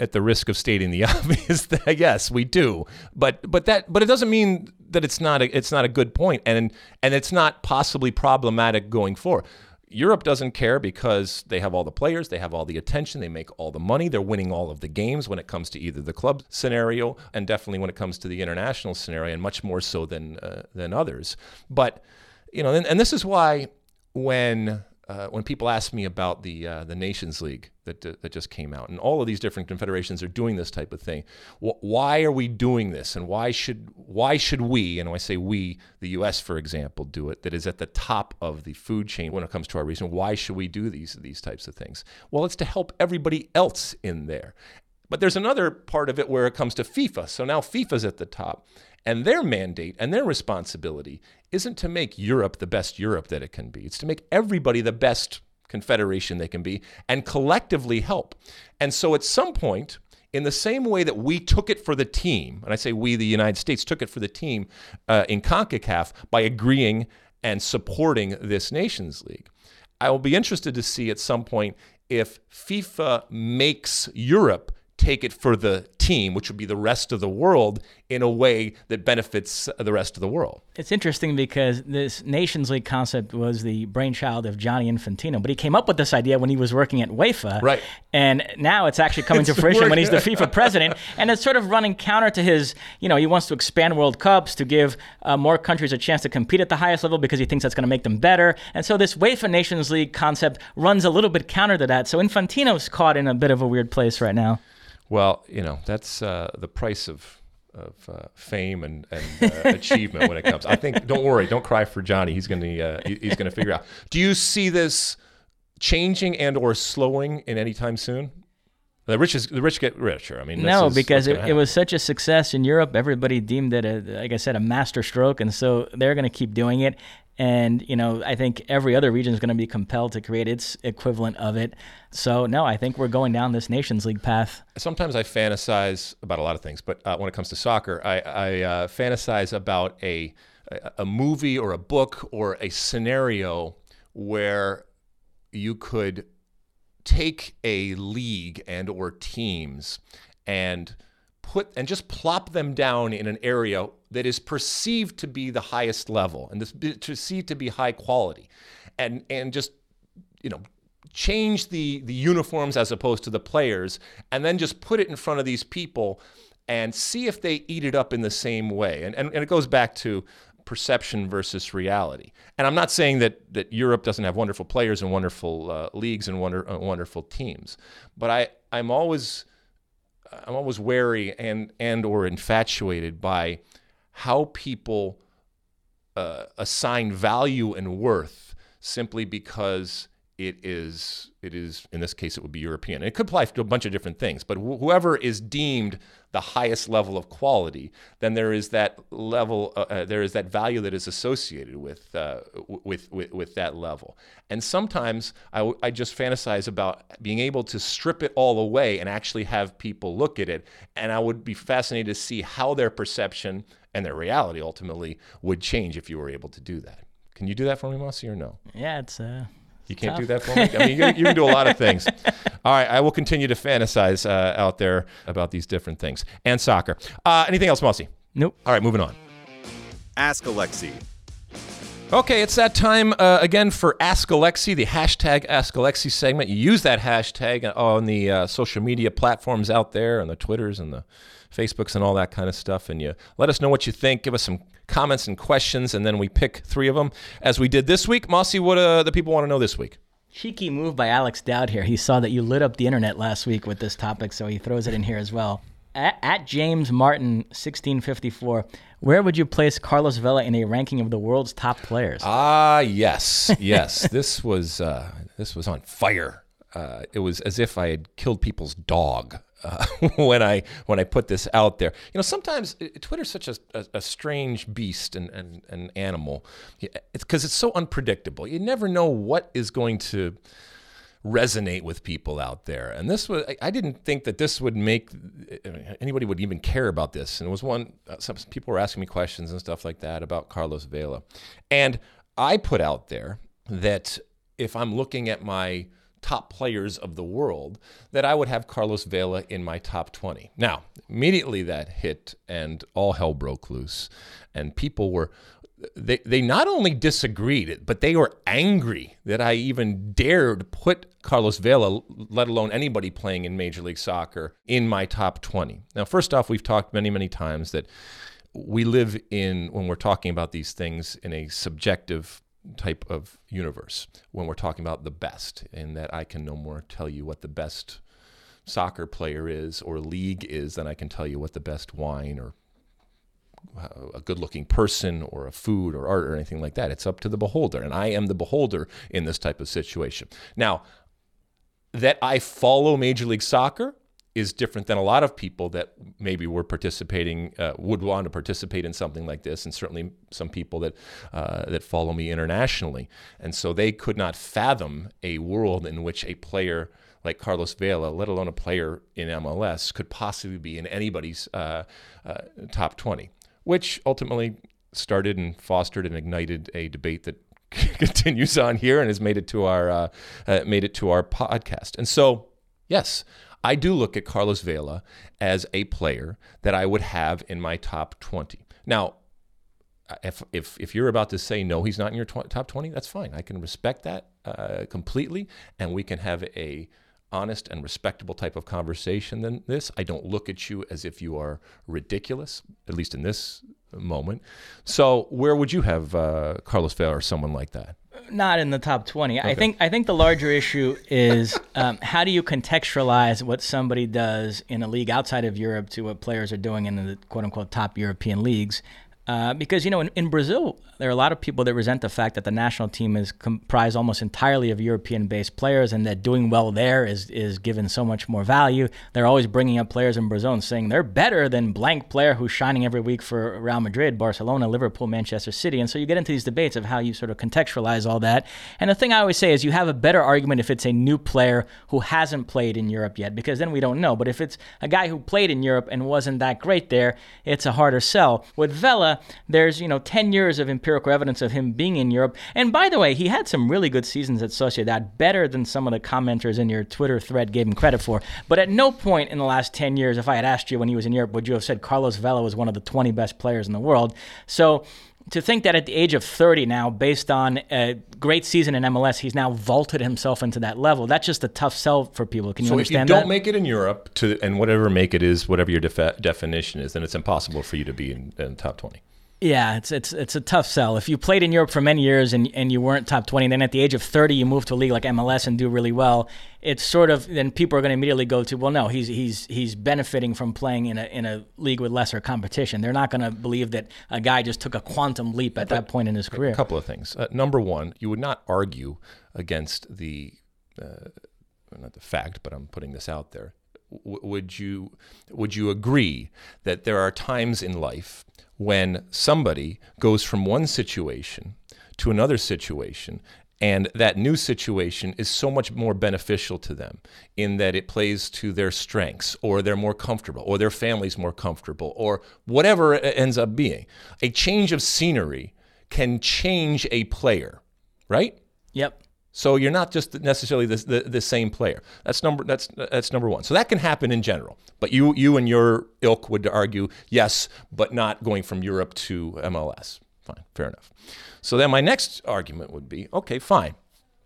at the risk of stating the [laughs] obvious, that [laughs] yes, we do, but but that but it doesn't mean that it's not a, it's not a good point, and and it's not possibly problematic going forward. Europe doesn't care because they have all the players, they have all the attention, they make all the money, they're winning all of the games when it comes to either the club scenario and definitely when it comes to the international scenario, and much more so than uh, than others. But you know, and, and this is why when uh, when people ask me about the uh, the Nations League that uh, that just came out, and all of these different confederations are doing this type of thing. Wh- why are we doing this, and why should why should we? And when I say we, the U.S. for example, do it. That is at the top of the food chain when it comes to our region. Why should we do these these types of things? Well, it's to help everybody else in there. But there's another part of it where it comes to FIFA. So now FIFA's at the top. And their mandate and their responsibility isn't to make Europe the best Europe that it can be. It's to make everybody the best confederation they can be and collectively help. And so at some point, in the same way that we took it for the team, and I say we, the United States, took it for the team uh, in CONCACAF by agreeing and supporting this Nations League, I will be interested to see at some point if FIFA makes Europe take it for the team, which would be the rest of the world, in a way that benefits the rest of the world. It's interesting because this Nations League concept was the brainchild of Gianni Infantino, but he came up with this idea when he was working at UEFA. Right. And now it's actually coming [laughs] It's to fruition when he's the. FIFA president. And it's sort of running counter to his, you know, he wants to expand World Cups to give uh, more countries a chance to compete at the highest level because he thinks that's going to make them better. And so this UEFA Nations League concept runs a little bit counter to that. So Infantino's caught in a bit of a weird place right now. Well, you know, that's uh, the price of of uh, fame and, and uh, [laughs] achievement when it comes. I think. Don't worry. Don't cry for Gianni. He's to uh, he- he's to figure out. Do you see this changing and or slowing in any time soon? The rich is the rich get richer. I mean, No, is because it, it was such a success in Europe. Everybody deemed it, a, like I said, a master stroke, and so they're going to keep doing it. And you know, I think every other region is going to be compelled to create its equivalent of it. So no, I think we're going down this Nations League path. sometimes I fantasize about a lot of things, but uh, when it comes to soccer, I, I uh, fantasize about a, a a movie or a book or a scenario where you could take a league and or teams and put and just plop them down in an area that is perceived to be the highest level and this perceived to see to be high quality and and just you know change the the uniforms as opposed to the players and then just put it in front of these people and see if they eat it up in the same way. And and, and it goes back to perception versus reality. And i'm not saying that that europe doesn't have wonderful players and wonderful uh, leagues and wonder, uh, wonderful teams but i i'm always i'm always wary and and or infatuated by how people uh, assign value and worth simply because it is it is in this case it would be European. It could apply to a bunch of different things, but wh- whoever is deemed the highest level of quality, then there is that level, uh, uh, there is that value that is associated with, uh, with with with that level. And sometimes I, w- I just fantasize about being able to strip it all away and actually have people look at it, and I would be fascinated to see how their perception and their reality ultimately would change if you were able to do that. Can you do that for me, Mosse, or no? Yeah, it's uh, You can't Tough. do that for me. I mean, you, you can do a lot of things. [laughs] All right, I will continue to fantasize uh, out there about these different things and soccer. Uh, anything else, Mosse? nope. All right, moving on. Ask Alexi. Okay, it's that time uh, again for Ask Alexi, the hashtag Ask Alexi segment. You use that hashtag on the uh, social media platforms out there, on the Twitters and the Facebooks and all that kind of stuff, and you let us know what you think. Give us some comments and questions, and then we pick three of them as we did this week. Mosse, what uh, the people want to know this week? Cheeky move by Alex Dowd here. He saw that you lit up the internet last week with this topic, so he throws it in here as well. At, at James Martin, 1654, where would you place Carlos Vela in a ranking of the world's top players? Ah, yes, [laughs] yes. this was uh, this was on fire. Uh, it was as if I had killed people's dog uh, [laughs] when I when I put this out there. You know, sometimes uh, Twitter's such a, a, a strange beast and and an animal. Yeah, It's because it's so unpredictable. You never know what is going to resonate with people out there. And this was, I didn't think that this would make anybody would even care about this. And it was one, uh, some people were asking me questions and stuff like that about Carlos Vela. And I put out there that if I'm looking at my top players of the world, that I would have Carlos Vela in my top 20. Now, immediately that hit and all hell broke loose. And people were, they, they not only disagreed, but they were angry that I even dared put Carlos Vela, let alone anybody playing in Major League Soccer, in my top 20. Now, first off, we've talked many, many times that we live in, when we're talking about these things, in a subjective type of universe when we're talking about the best, in that I can no more tell you what the best soccer player is or league is than I can tell you what the best wine or uh, a good looking person or a food or art or anything like that. It's up to the beholder. And I am the beholder in this type of situation. Now, that I follow Major League Soccer is different than a lot of people that maybe were participating uh, would want to participate in something like this, and certainly some people that uh, that follow me internationally, and so they could not fathom a world in which a player like Carlos Vela, let alone a player in MLS, could possibly be in anybody's uh, uh top 20, which ultimately started and fostered and ignited a debate that [laughs] continues on here and has made it to our uh, uh, made it to our podcast, and so. Yes, I do look at Carlos Vela as a player that I would have in my top 20. Now, if, if, if you're about to say no, he's not in your tw- top 20, that's fine. I can respect that uh, completely, and we can have a honest and respectable type of conversation than this. I don't look at you as if you are ridiculous, at least in this moment. So, where would you have uh, Carlos Vela or someone like that? Not in the top 20. Okay. I think I think the larger issue is um, how do you contextualize what somebody does in a league outside of Europe to what players are doing in the quote unquote top European leagues? Uh, because you know in, in, Brazil there are a lot of people that resent the fact that the national team is comprised almost entirely of European-based players, and that doing well there is is given so much more value. They're always bringing up players in Brazil and saying they're better than blank player who's shining every week for Real Madrid, Barcelona, Liverpool, Manchester City, and so you get into these debates of how you sort of contextualize all that. And the thing I always say is you have a better argument if it's a new player who hasn't played in Europe yet, because then we don't know. But if it's a guy who played in Europe and wasn't that great there, it's a harder sell. With Vela there's, you know, 10 years of empirical evidence of him being in Europe. And by the way, he had some really good seasons at Sociedad, better than some of the commenters in your Twitter thread gave him credit for. But at no point in the last 10 years, if I had asked you when he was in Europe, would you have said Carlos Vela was one of the 20 best players in the world? So to think that at the age of 30 now, based on a great season in MLS, he's now vaulted himself into that level. That's just a tough sell for people. Can you so understand that? if you don't that? make it in Europe, to and whatever make it is, whatever your defa- definition is, then it's impossible for you to be in, in the top 20. Yeah, it's it's it's a tough sell. If you played in Europe for many years and, and you weren't top 20, then at the age of 30 you move to a league like MLS and do really well, it's sort of then people are going to immediately go to, well, no, he's he's he's benefiting from playing in a in a league with lesser competition. They're not going to believe that a guy just took a quantum leap at that point in his career. A couple of things. Uh, number one, you would not argue against the uh, not the fact, but I'm putting this out there. W- would you would you agree that there are times in life when somebody goes from one situation to another situation and that new situation is so much more beneficial to them in that it plays to their strengths or they're more comfortable or their family's more comfortable or whatever it ends up being. A change of scenery can change a player, right? Yep. So you're not just necessarily the, the, the, same player. That's number that's that's number one. So that can happen in general. But you you and your ilk would argue yes, but not going from Europe to MLS. Fine, fair enough. So then my next argument would be okay, fine.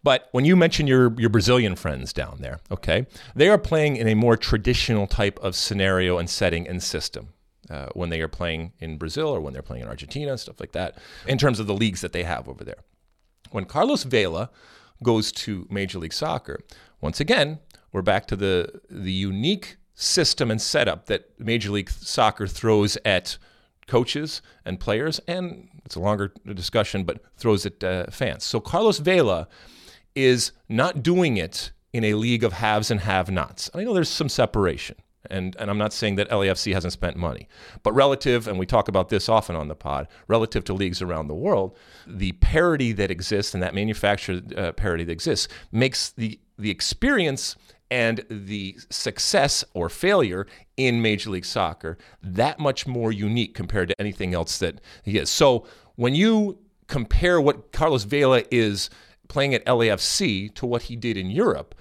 But when you mention your your Brazilian friends down there, okay, they are playing in a more traditional type of scenario and setting and system. Uh, when they are playing in Brazil or when they're playing in Argentina, and stuff like that, in terms of the leagues that they have over there. When Carlos Vela goes to Major League Soccer. Once again, we're back to the the unique system and setup that Major League Soccer throws at coaches and players, and it's a longer discussion, but throws at uh, fans. So Carlos Vela is not doing it in a league of haves and have-nots. I know there's some separation. And, and I'm not saying that LAFC hasn't spent money, but relative, and we talk about this often on the pod, relative to leagues around the world, the parity that exists and that manufactured uh, parity that exists makes the the experience and the success or failure in Major League Soccer that much more unique compared to anything else that he is. So when you compare what Carlos Vela is playing at LAFC to what he did in Europe,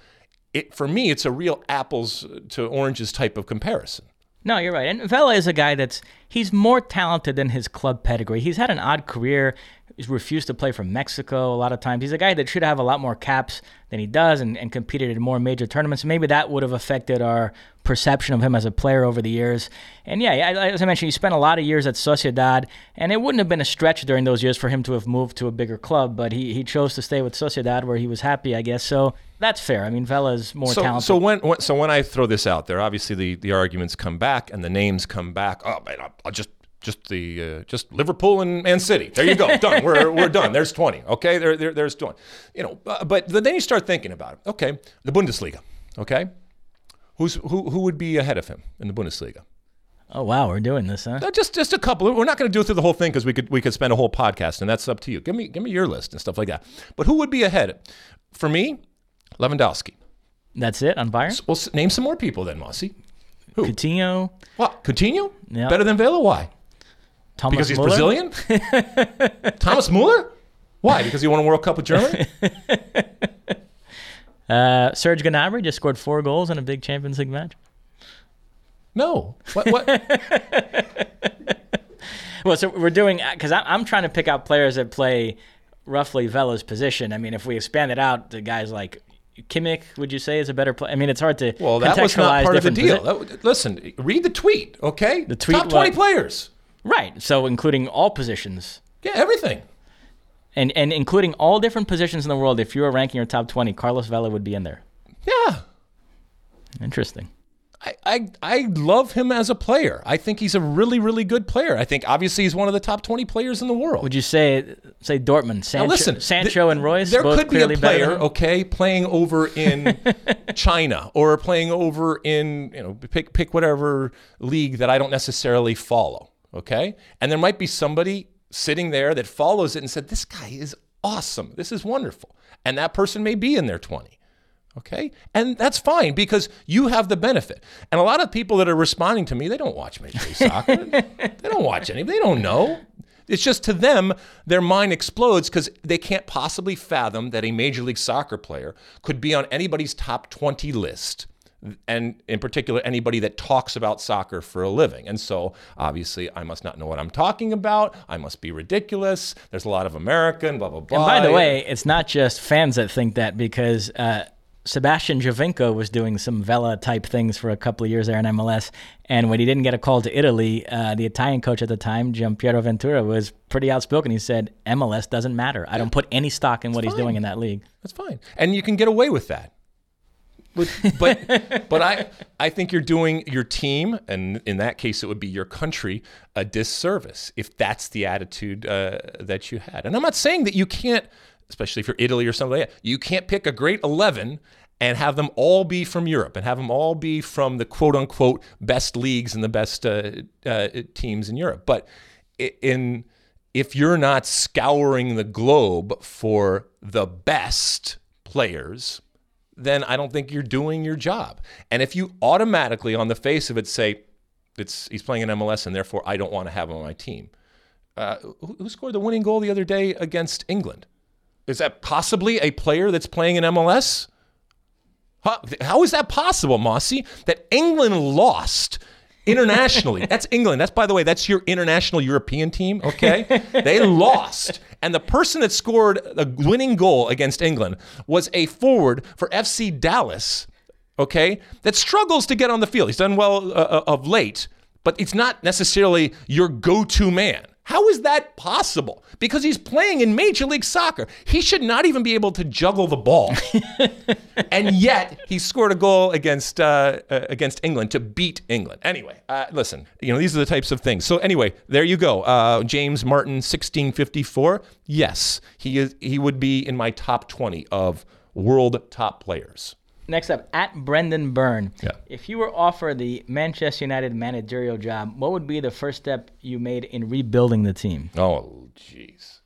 it for me it's a real apples to oranges type of comparison. No, you're right. And Vela is a guy that's he's more talented than his club pedigree. He's had an odd career. He's refused to play for Mexico a lot of times. He's a guy that should have a lot more caps than he does and, and competed in more major tournaments. Maybe that would have affected our perception of him as a player over the years. And yeah, as I mentioned, he spent a lot of years at Sociedad, and it wouldn't have been a stretch during those years for him to have moved to a bigger club, but he, he chose to stay with Sociedad where he was happy, I guess. So that's fair. I mean, Vela's more so, talented. So when, when, so when I throw this out there, obviously the, the arguments come back and the names come back. Oh man, I'll, I'll just just the uh, just Liverpool and Man City. There you go, [laughs] done. We're, we're done. There's 20. Okay, there, there there's 20. You know, uh, but then you start thinking about it. Okay, the Bundesliga. Okay, who's who who would be ahead of him in the Bundesliga? Oh wow, we're doing this, huh? Uh, just just a couple. We're not going to do it through the whole thing because we could we could spend a whole podcast, and that's up to you. Give me give me your list and stuff like that. But who would be ahead? For me, Lewandowski. That's it on Bayern. Well, name some more people then, Mosse. Who? Coutinho. What? Coutinho? Yeah. Better than Vela? Why? Thomas Because he's Muller? Brazilian? [laughs] Thomas Muller? Why? Because he won a World Cup with Germany? [laughs] Uh, Serge Gnabry just scored four goals in a big Champions League match. No. What? what? [laughs] Well, so we're doing because I'm trying to pick out players that play roughly Vela's position. I mean, if we expand it out, the guys like Kimmich, would you say is a better player? I mean, it's hard to Well, that was not part of the deal. posi- That- listen, read the tweet, okay? The tweet Top 20 what? players. Right. So including all positions Yeah, everything. and and including all different positions in the world. If you were ranking your top 20, Carlos Vela would be in there. Yeah. Interesting. I, I, I love him as a player. I think he's a really, really good player. I think obviously he's one of the top 20 players in the world. Would you say say Dortmund, Now Sancho, listen, Sancho th- and Reus? There could be a player, okay, playing over in [laughs] China or playing over in you know pick pick whatever league that I don't necessarily follow. Okay, and there might be somebody sitting there that follows it and said, "This guy is awesome. This is wonderful," and that person may be in their twenty. Okay. And that's fine because you have the benefit. And a lot of people that are responding to me, they don't watch Major League Soccer. [laughs] they don't watch any. They don't know. It's just to them, their mind explodes because they can't possibly fathom that a Major League Soccer player could be on anybody's top 20 list. And in particular, anybody that talks about soccer for a living. And so, obviously, I must not know what I'm talking about. I must be ridiculous. There's a lot of American, blah, blah, blah. And by the way, it's not just fans that think that because uh, Sebastian Giovinco was doing some Vela type things for a couple of years there in MLS. And when he didn't get a call to Italy, uh, the Italian coach at the time, Giampiero Ventura, was pretty outspoken. He said, MLS doesn't matter. I don't put any stock in what he's doing in that league. That's fine, and you can get away with that. But but, I I think you're doing your team, and in that case, it would be your country, a disservice if that's the attitude uh, that you had. And I'm not saying that you can't, especially if you're Italy or something like that, you can't pick a great eleven and have them all be from Europe and have them all be from the quote unquote best leagues and the best uh, uh, teams in Europe. But in if you're not scouring the globe for the best players, then I don't think you're doing your job. And if you automatically, on the face of it, say it's he's playing in MLS and therefore I don't want to have him on my team, uh, who, who scored the winning goal the other day against England? Is that possibly a player that's playing in MLS? How, how is that possible, Mosse? That England lost internationally. [laughs] that's England. That's by the way, that's your international European team. Okay, they lost, and the person that scored the winning goal against England was a forward for FC Dallas. Okay, that struggles to get on the field. He's done well uh, uh, of late, but it's not necessarily your go-to man. How is that possible? Because he's playing in Major League Soccer. He should not even be able to juggle the ball. [laughs] and yet he scored a goal against uh, uh, against England to beat England. Anyway, uh, listen, you know these are the types of things. So anyway, there you go. Uh, James Martin, 1654. Yes, he is. He would be in my top 20 of world top players. Next up, at Brendan Byrne. Yeah. If you were offered the Manchester United managerial job, what would be the first step you made in rebuilding the team? Oh, jeez.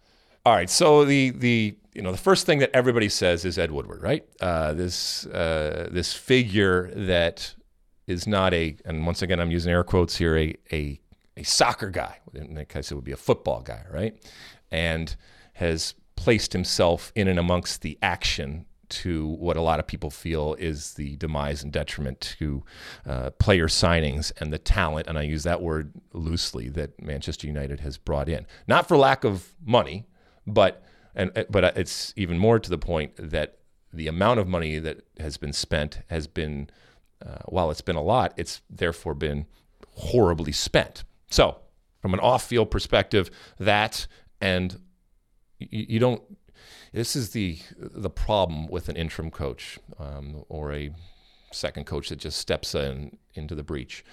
All right. So the the you know the first thing that everybody says is Ed Woodward, right? Uh, this uh, this figure that is not a, and once again I'm using air quotes here, a a, a soccer guy. In that case, it would be a football guy, right? And has placed himself in and amongst the action to what a lot of people feel is the demise and detriment to uh, player signings and the talent, and I use that word loosely, that Manchester United has brought in. Not for lack of money, but and but it's even more to the point that the amount of money that has been spent has been, uh, while it's been a lot, it's therefore been horribly spent. So, from an off-field perspective, that and you, you don't this is the the problem with an interim coach um, or a second coach that just steps in into the breach.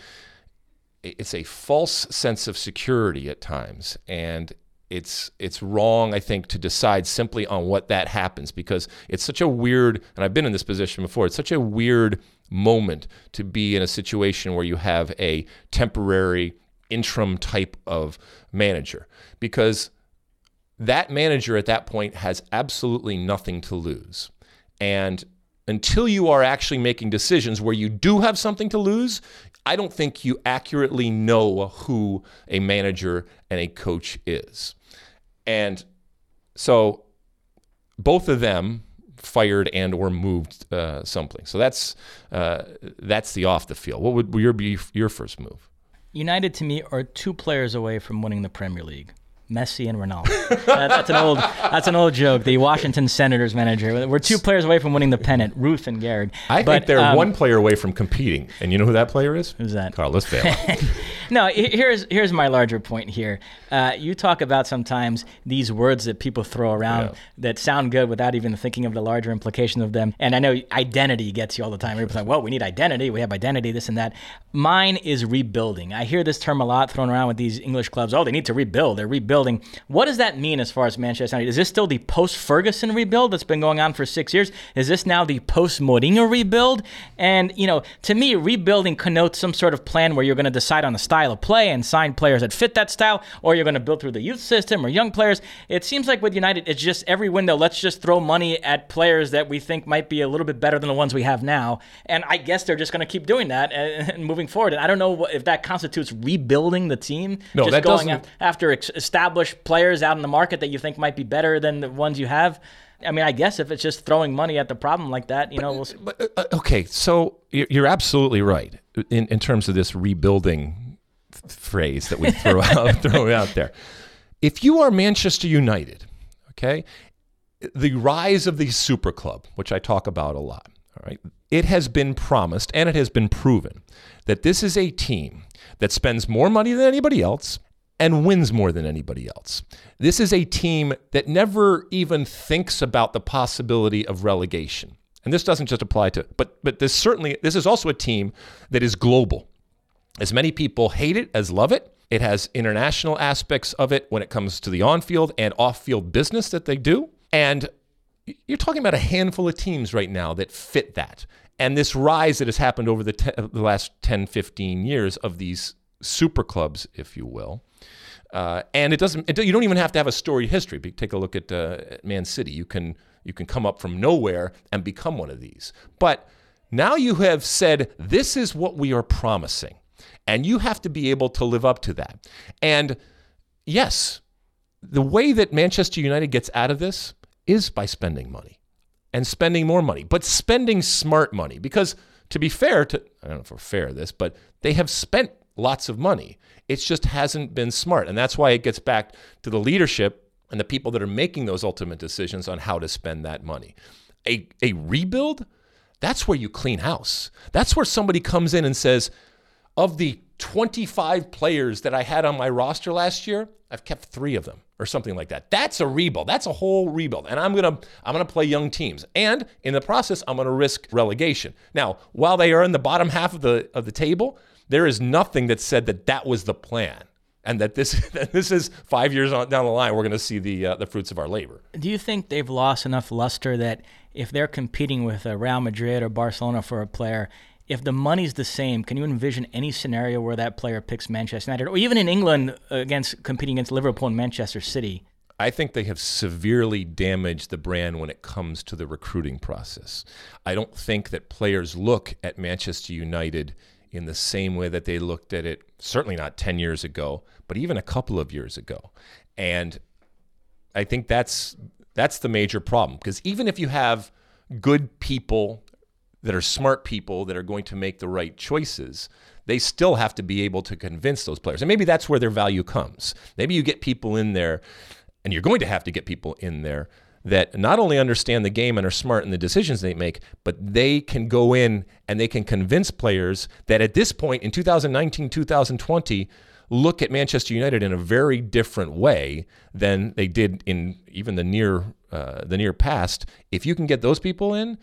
It's a false sense of security at times, and it's it's wrong, I think, to decide simply on what that happens because it's such a weird. And I've been in this position before. It's such a weird moment to be in a situation where you have a temporary interim type of manager because that manager at that point has absolutely nothing to lose. And until you are actually making decisions where you do have something to lose, I don't think you accurately know who a manager and a coach is. And so both of them fired and or moved uh, something. So that's uh, that's the off the field. What would your be your first move? United to me are two players away from winning the Premier League. Messi and Ronaldo. [laughs] uh, that's an old that's an old joke. The Washington Senators manager. We're two players away from winning the pennant. Ruth and Gehrig. I but, think they're um, one player away from competing. And you know who that player is? Who's that? Carlos [laughs] Vela. no, here's here's my larger point here. Uh, you talk about sometimes these words that people throw around yeah. that sound good without even thinking of the larger implications of them. And I know identity gets you all the time. Everybody's like, "Well, we need identity. We have identity. This and that." Mine is rebuilding. I hear this term a lot thrown around with these English clubs. Oh, they need to rebuild. They're rebuilding rebuilding. What does that mean as far as Manchester United? Is this still the post Ferguson rebuild that's been going on for six years? Is this now the post Mourinho rebuild? And, you know, to me, rebuilding connotes some sort of plan where you're going to decide on the style of play and sign players that fit that style, or you're going to build through the youth system or young players. It seems like with United, it's just every window, let's just throw money at players that we think might be a little bit better than the ones we have now. And I guess they're just going to keep doing that and, [laughs] and moving forward. And I don't know if that constitutes rebuilding the team. No, just that going doesn't... after established players out in the market that you think might be better than the ones you have. I mean, I guess if it's just throwing money at the problem like that, you but, know. We'll... But, uh, okay, so you're absolutely right in, in terms of this rebuilding phrase that we throw [laughs] out throw out there. If you are Manchester United, okay, the rise of the super club, which I talk about a lot, all right, it has been promised and it has been proven that this is a team that spends more money than anybody else and wins more than anybody else. This is a team that never even thinks about the possibility of relegation. And this doesn't just apply to but but this certainly this is also a team that is global. As many people hate it as love it. It has international aspects of it when it comes to the on-field and off-field business that they do. And you're talking about a handful of teams right now that fit that. And this rise that has happened over the, te- uh, the last 10, 15 years of these super clubs, if you will, uh, and it doesn't. It, you don't even have to have a storied history. Take a look at, uh, Man City. You can you can come up from nowhere and become one of these. But now you have said this is what we are promising, and you have to be able to live up to that. And yes, the way that Manchester United gets out of this is by spending money and spending more money, but spending smart money. Because to be fair to I don't know if we're fair this, but they have spent lots of money. It just hasn't been smart. And that's why it gets back to the leadership and the people that are making those ultimate decisions on how to spend that money. A, a rebuild, that's where you clean house. That's where somebody comes in and says, of the 25 players that I had on my roster last year, I've kept three of them or something like that. That's a rebuild. That's a whole rebuild. And I'm gonna I'm gonna play young teams. And in the process, I'm gonna risk relegation. Now, while they are in the bottom half of the of the table, there is nothing that said that that was the plan and that this [laughs] that this is five years on, down the line we're going to see the uh, the fruits of our labor. Do you think they've lost enough luster that if they're competing with a Real Madrid or Barcelona for a player, if the money's the same, can you envision any scenario where that player picks Manchester United or even in England against competing against Liverpool and Manchester City? I think they have severely damaged the brand when it comes to the recruiting process. I don't think that players look at Manchester United in the same way that they looked at it, certainly not 10 years ago, but even a couple of years ago. And I think that's that's the major problem because even if you have good people that are smart people that are going to make the right choices, they still have to be able to convince those players. And maybe that's where their value comes. Maybe you get people in there and you're going to have to get people in there that not only understand the game and are smart in the decisions they make, but they can go in and they can convince players that at this point in 2019, 2020, look at Manchester United in a very different way than they did in even the near uh, the near past. If you can get those people in,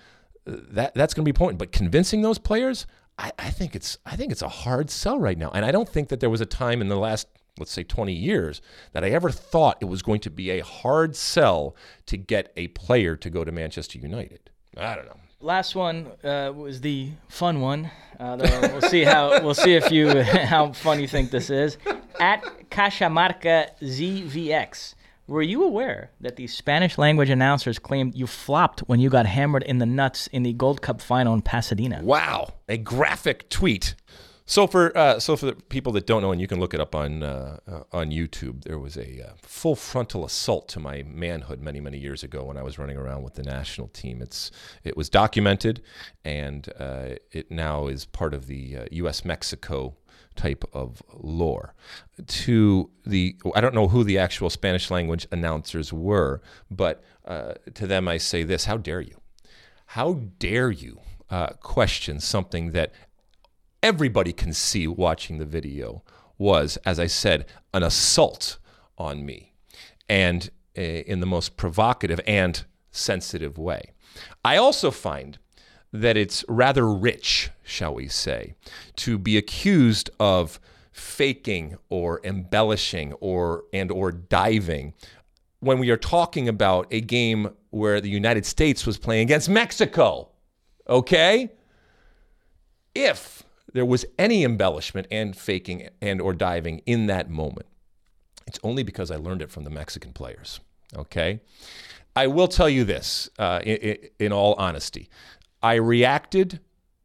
that that's going to be important. But convincing those players, I, I think it's I think it's a hard sell right now. And I don't think that there was a time in the last let's say 20 years that I ever thought it was going to be a hard sell to get a player to go to Manchester United. I don't know. Last one uh, was the fun one. Uh, we'll see how we'll see if you [laughs] how fun you think this is. At Cachamarca ZVX, were you aware that the Spanish language announcers claimed you flopped when you got hammered in the nuts in the Gold Cup final in Pasadena? Wow, a graphic tweet. So for uh, so for the people that don't know, and you can look it up on uh, uh, on YouTube, there was a uh, full frontal assault to my manhood many many years ago when I was running around with the national team. It's it was documented, and uh, it now is part of the U.S. Uh, Mexico type of lore. To the I don't know who the actual Spanish language announcers were, but to them I say this: How dare you? How dare you? Uh, question something that everybody can see watching the video was, as I said, an assault on me, and uh, in the most provocative and sensitive way. I also find that it's rather rich, shall we say, to be accused of faking or embellishing or and or diving when we are talking about a game where the United States was playing against Mexico. Okay? If there was any embellishment and faking and or diving in that moment. It's only because I learned it from the Mexican players. Okay, I will tell you this uh, in, in all honesty, I reacted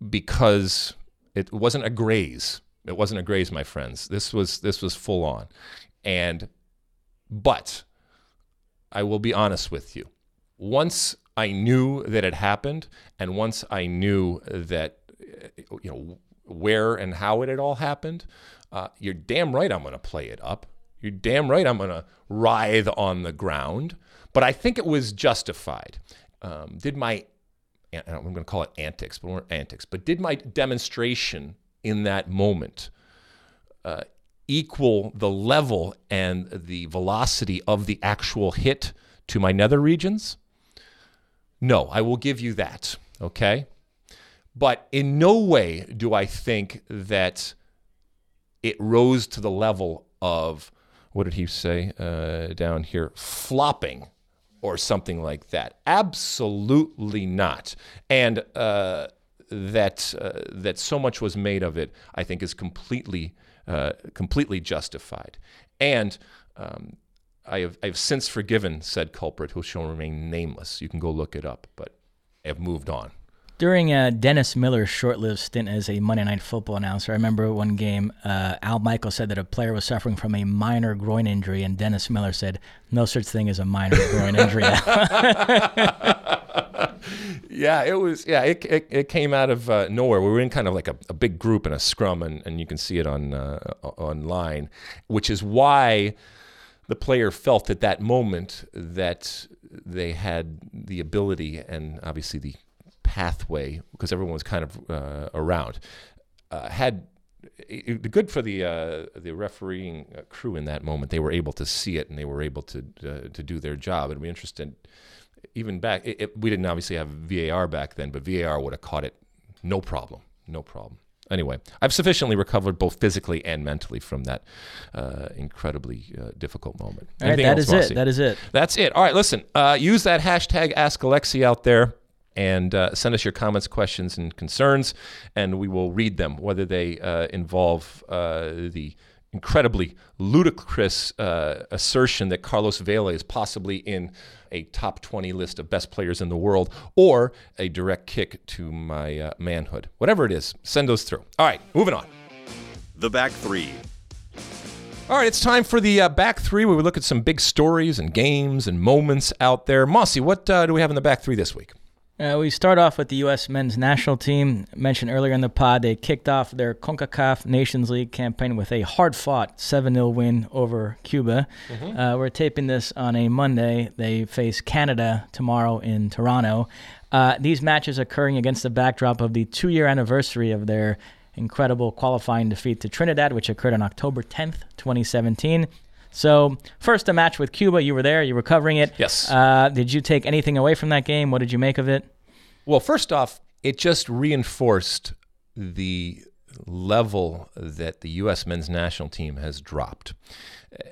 because it wasn't a graze. It wasn't a graze, my friends. This was this was full on, and but I will be honest with you. Once I knew that it happened, and once I knew that you know where and how it had all happened, uh, you're damn right I'm going to play it up. You're damn right I'm going to writhe on the ground. But I think it was justified. Um, did my, I'm going to call it antics, but weren't antics, but did my demonstration in that moment uh, equal the level and the velocity of the actual hit to my nether regions? No, I will give you that. Okay. But in no way do I think that it rose to the level of, what did he say uh, down here? Flopping or something like that. Absolutely not. And uh, that, uh, that so much was made of it, I think, is completely, uh, completely justified. And um, I, have, I have since forgiven said culprit who shall remain nameless. You can go look it up, but I have moved on. During uh, Dennis Miller's short-lived stint as a Monday Night Football announcer, I remember one game. Uh, Al Michael said that a player was suffering from a minor groin injury, and Dennis Miller said, "No such thing as a minor groin injury." [laughs] yeah, it was. Yeah, it, it, it came out of uh, nowhere. We were in kind of like a, a big group in a scrum, and, and you can see it on uh, online, which is why the player felt at that moment that they had the ability and obviously the pathway because everyone was kind of uh, around. Uh, had it, good for the uh, the refereeing crew in that moment. They were able to see it and they were able to uh, to do their job. It'd be interesting. Even back, it, it, we didn't obviously have VAR back then, but VAR would have caught it, no problem, no problem. Anyway, I've sufficiently recovered both physically and mentally from that uh, incredibly uh, difficult moment. All right, that is it. That is it. That's it. All right, listen. Uh, use that hashtag Ask Alexi out there and uh, send us your comments, questions, and concerns, and we will read them, whether they uh, involve uh, the incredibly ludicrous uh, assertion that Carlos Vela is possibly in a top 20 list of best players in the world or a direct kick to my uh, manhood. Whatever it is, send those through. All right, moving on. The back three. All right, it's time for the uh, back three where we look at some big stories and games and moments out there. Mosse, what uh, do we have in the back three this week? Uh, we start off with the U.S. men's national team. Mentioned earlier in the pod, they kicked off their CONCACAF Nations League campaign with a hard fought 7 0 win over Cuba. Mm-hmm. Uh, we're taping this on a Monday. They face Canada tomorrow in Toronto. Uh, these matches occurring against the backdrop of the two year anniversary of their incredible qualifying defeat to Trinidad, which occurred on October 10th, 2017. So, first, a match with Cuba. You were there. You were covering it. Yes. Uh, did you take anything away from that game? What did you make of it? Well, first off, it just reinforced the level that the U.S. men's national team has dropped.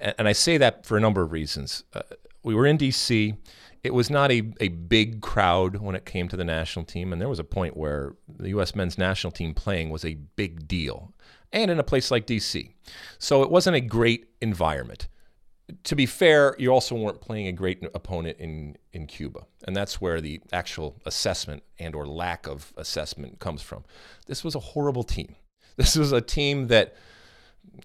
And I say that for a number of reasons. Uh, we were in D.C., it was not a, a big crowd when it came to the national team, and there was a point where the U.S. men's national team playing was a big deal and in a place like DC. So it wasn't a great environment. To be fair, you also weren't playing a great opponent in, in Cuba, and that's where the actual assessment and or lack of assessment comes from. This was a horrible team. [laughs] This was a team that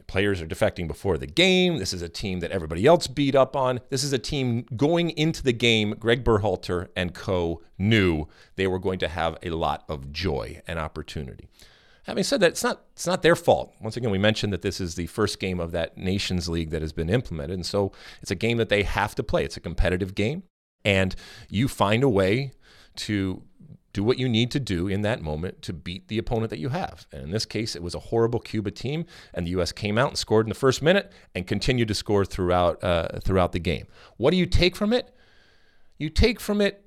players are defecting before the game. This is a team that everybody else beat up on. This is a team going into the game. Greg Berhalter and co knew they were going to have a lot of joy and opportunity. Having said that, it's not it's not their fault. Once again, we mentioned that this is the first game of that Nations League that has been implemented, and so it's a game that they have to play. It's a competitive game, and you find a way to do what you need to do in that moment to beat the opponent that you have. And in this case, it was a horrible Cuba team, and the U.S. came out and scored in the first minute and continued to score throughout uh, throughout the game. What do you take from it? You take from it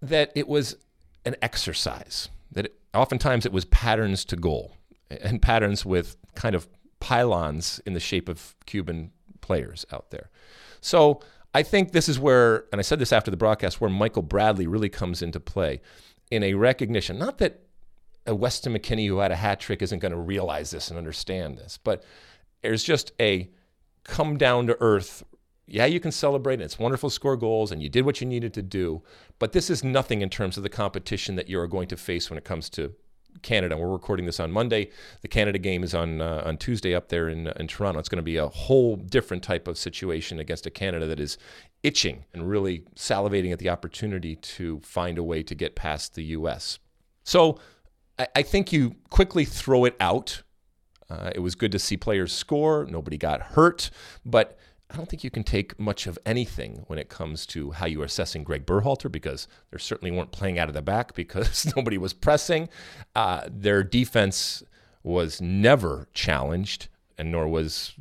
that it was an exercise. That it, oftentimes it was patterns to goal and patterns with kind of pylons in the shape of Cuban players out there. So I think this is where, and I said this after the broadcast, where Michael Bradley really comes into play in a recognition. Not that a Weston McKennie who had a hat trick isn't going to realize this and understand this, but there's just a come down to earth. Yeah, you can celebrate, and it's wonderful to score goals, and you did what you needed to do. But this is nothing in terms of the competition that you are going to face when it comes to Canada. We're recording this on Monday. The Canada game is on uh, on Tuesday up there in in Toronto. It's going to be a whole different type of situation against a Canada that is itching and really salivating at the opportunity to find a way to get past the U.S. So I, I think you quickly throw it out. Uh, it was good to see players score. Nobody got hurt, but I don't think you can take much of anything when it comes to how you are assessing Greg Berhalter because they certainly weren't playing out of the back because [laughs] nobody was pressing. Uh, their defense was never challenged, and nor was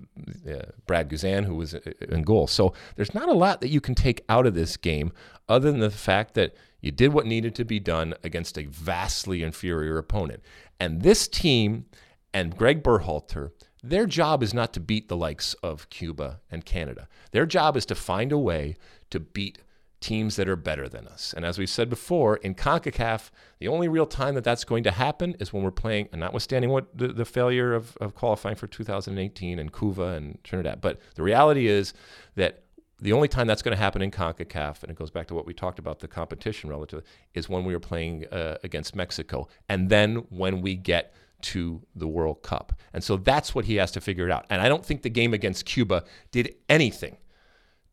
uh, Brad Guzan, who was uh, in goal. So there's not a lot that you can take out of this game other than the fact that you did what needed to be done against a vastly inferior opponent. And this team and Greg Berhalter – their job is not to beat the likes of Cuba and Canada. Their job is to find a way to beat teams that are better than us. And as we've said before, in CONCACAF, the only real time that that's going to happen is when we're playing, and notwithstanding what the, the failure of, of qualifying for 2018 and Cuba and Trinidad. But the reality is that the only time that's going to happen in CONCACAF, and it goes back to what we talked about the competition relative, is when we are playing uh, against Mexico. And then when we get to the World Cup. And so that's what he has to figure it out. And I don't think the game against Cuba did anything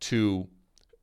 to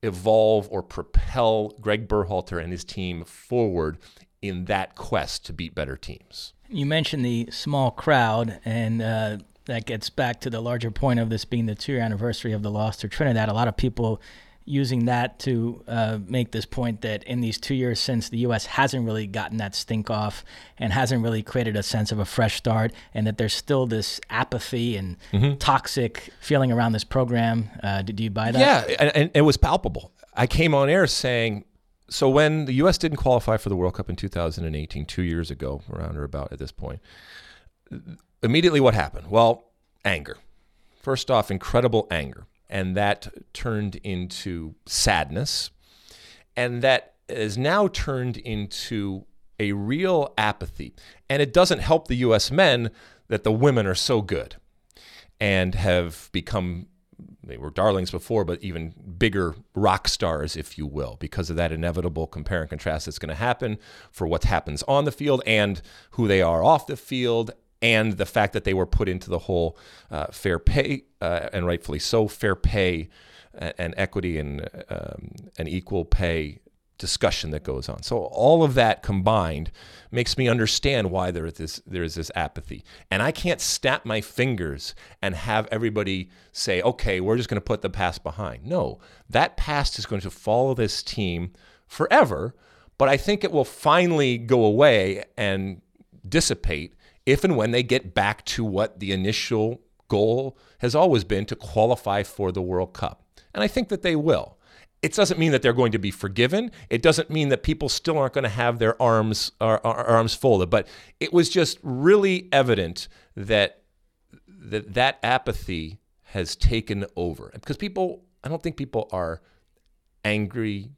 evolve or propel Greg Berhalter and his team forward in that quest to beat better teams. You mentioned the small crowd, and uh, that gets back to the larger point of this being the two year anniversary of the loss to Trinidad. A lot of people using that to uh, make this point that in these two years since the U.S. hasn't really gotten that stink off and hasn't really created a sense of a fresh start, and that there's still this apathy and mm-hmm. toxic feeling around this program. Uh, did you buy that? Yeah, and, and it was palpable. I came on air saying, so when the U.S. didn't qualify for the World Cup in 2018, two years ago, around or about at this point, immediately what happened? Well, anger. First off, incredible anger and that turned into sadness, and that is now turned into a real apathy. And it doesn't help the U.S. men that the women are so good. and have become they were darlings before, but even bigger rock stars, if you will, because of that inevitable compare and contrast that's going to happen for what happens on the field and who they are off the field, and the fact that they were put into the whole uh, fair pay, uh, and rightfully so, fair pay and, equity and, um, and equal pay discussion that goes on. So all of that combined makes me understand why there is this there is this apathy. And I can't snap my fingers and have everybody say, "Okay, we're just going to put the past behind." No, that past is going to follow this team forever, but I think it will finally go away and dissipate if and when they get back to what the initial goal has always been to qualify for the World Cup. And I think that they will it doesn't mean that they're going to be forgiven. It doesn't mean that people still aren't going to have their arms uh, arms folded. But it was just really evident that that that apathy has taken over because people. I don't think people are angry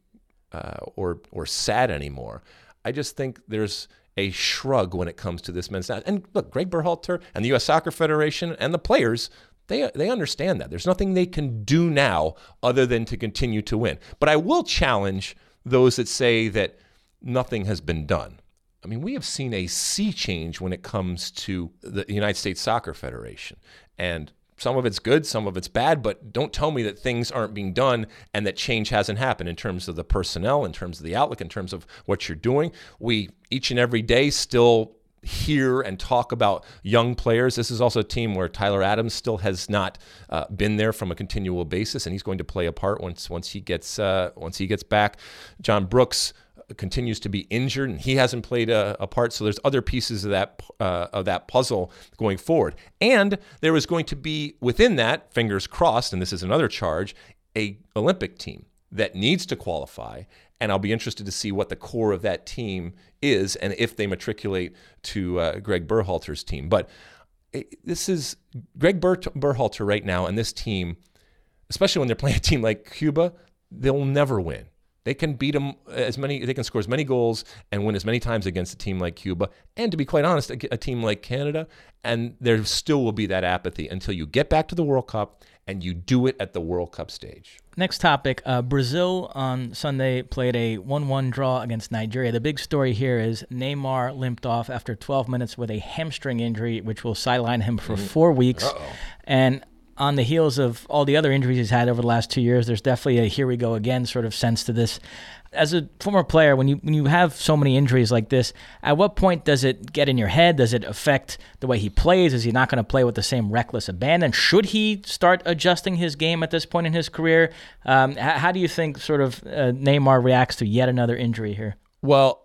uh, or or sad anymore. I just think there's a shrug when it comes to this men's and look, Greg Berhalter and the U.S. Soccer Federation and the players they, they understand that. There's nothing they can do now other than to continue to win. But I will challenge those that say that nothing has been done. I mean, we have seen a sea change when it comes to the United States Soccer Federation. And some of it's good, some of it's bad, but don't tell me that things aren't being done and that change hasn't happened in terms of the personnel, in terms of the outlook, in terms of what you're doing. We each and every day still hear and talk about young players. This is also a team where Tyler Adams still has not uh, been there from a continual basis, and he's going to play a part once once he gets uh, once he gets back. John Brooks continues to be injured, and he hasn't played a, a part. So there's other pieces of that uh, of that puzzle going forward, and there is going to be within that, fingers crossed, and this is another charge, a Olympic team that needs to qualify and I'll be interested to see what the core of that team is and if they matriculate to uh, Greg Berhalter's team. But eh, this is Greg Ber- Berhalter right now and this team, especially when they're playing a team like Cuba, they'll never win. They can beat them as many. They can score as many goals and win as many times against a team like Cuba, and to be quite honest, a, a team like Canada. And there still will be that apathy until you get back to the World Cup and you do it at the World Cup stage. Next topic uh, Brazil on Sunday played a 1 1 draw against Nigeria. The big story here is Neymar limped off after 12 minutes with a hamstring injury, which will sideline him for mm-hmm. four weeks. Uh-oh. And on the heels of all the other injuries he's had over the last two years, there's definitely a here we go again sort of sense to this as a former player, when you when you have so many injuries like this, at what point does it get in your head? Does it affect the way he plays? Is he not going to play with the same reckless abandon? Should he start adjusting his game at this point in his career? Um, how, how, do you think sort of uh, Neymar reacts to yet another injury here? Well,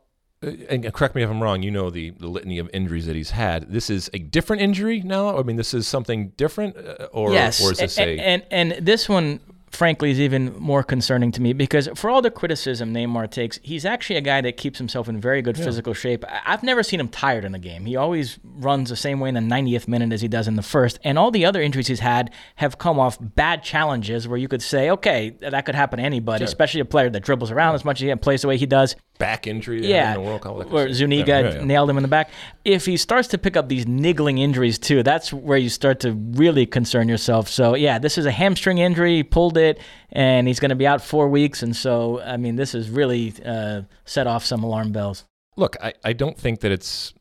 and correct me if I'm wrong. You know the, the litany of injuries that he's had. This is a different injury now. I mean, this is something different, uh, or yes, or is this and, a and and this one frankly is even more concerning to me because for all the criticism Neymar takes, he's actually a guy that keeps himself in very good yeah. physical shape. I've never seen him tired in a game. He always runs the same way in the 90th minute as he does in the first. And all the other injuries he's had have come off bad challenges where you could say, okay, that could happen to anybody, sure. especially a player that dribbles around as much as he plays the way he does back injury yeah, in the World Cup. Where Zuniga yeah, yeah, nailed him in the back. If he starts to pick up these niggling injuries too, that's where you start to really concern yourself. So yeah, this is a hamstring injury. He pulled it, and he's going to be out four weeks. And so I mean, this has really uh, set off some alarm bells. Look, I, I don't think that it's.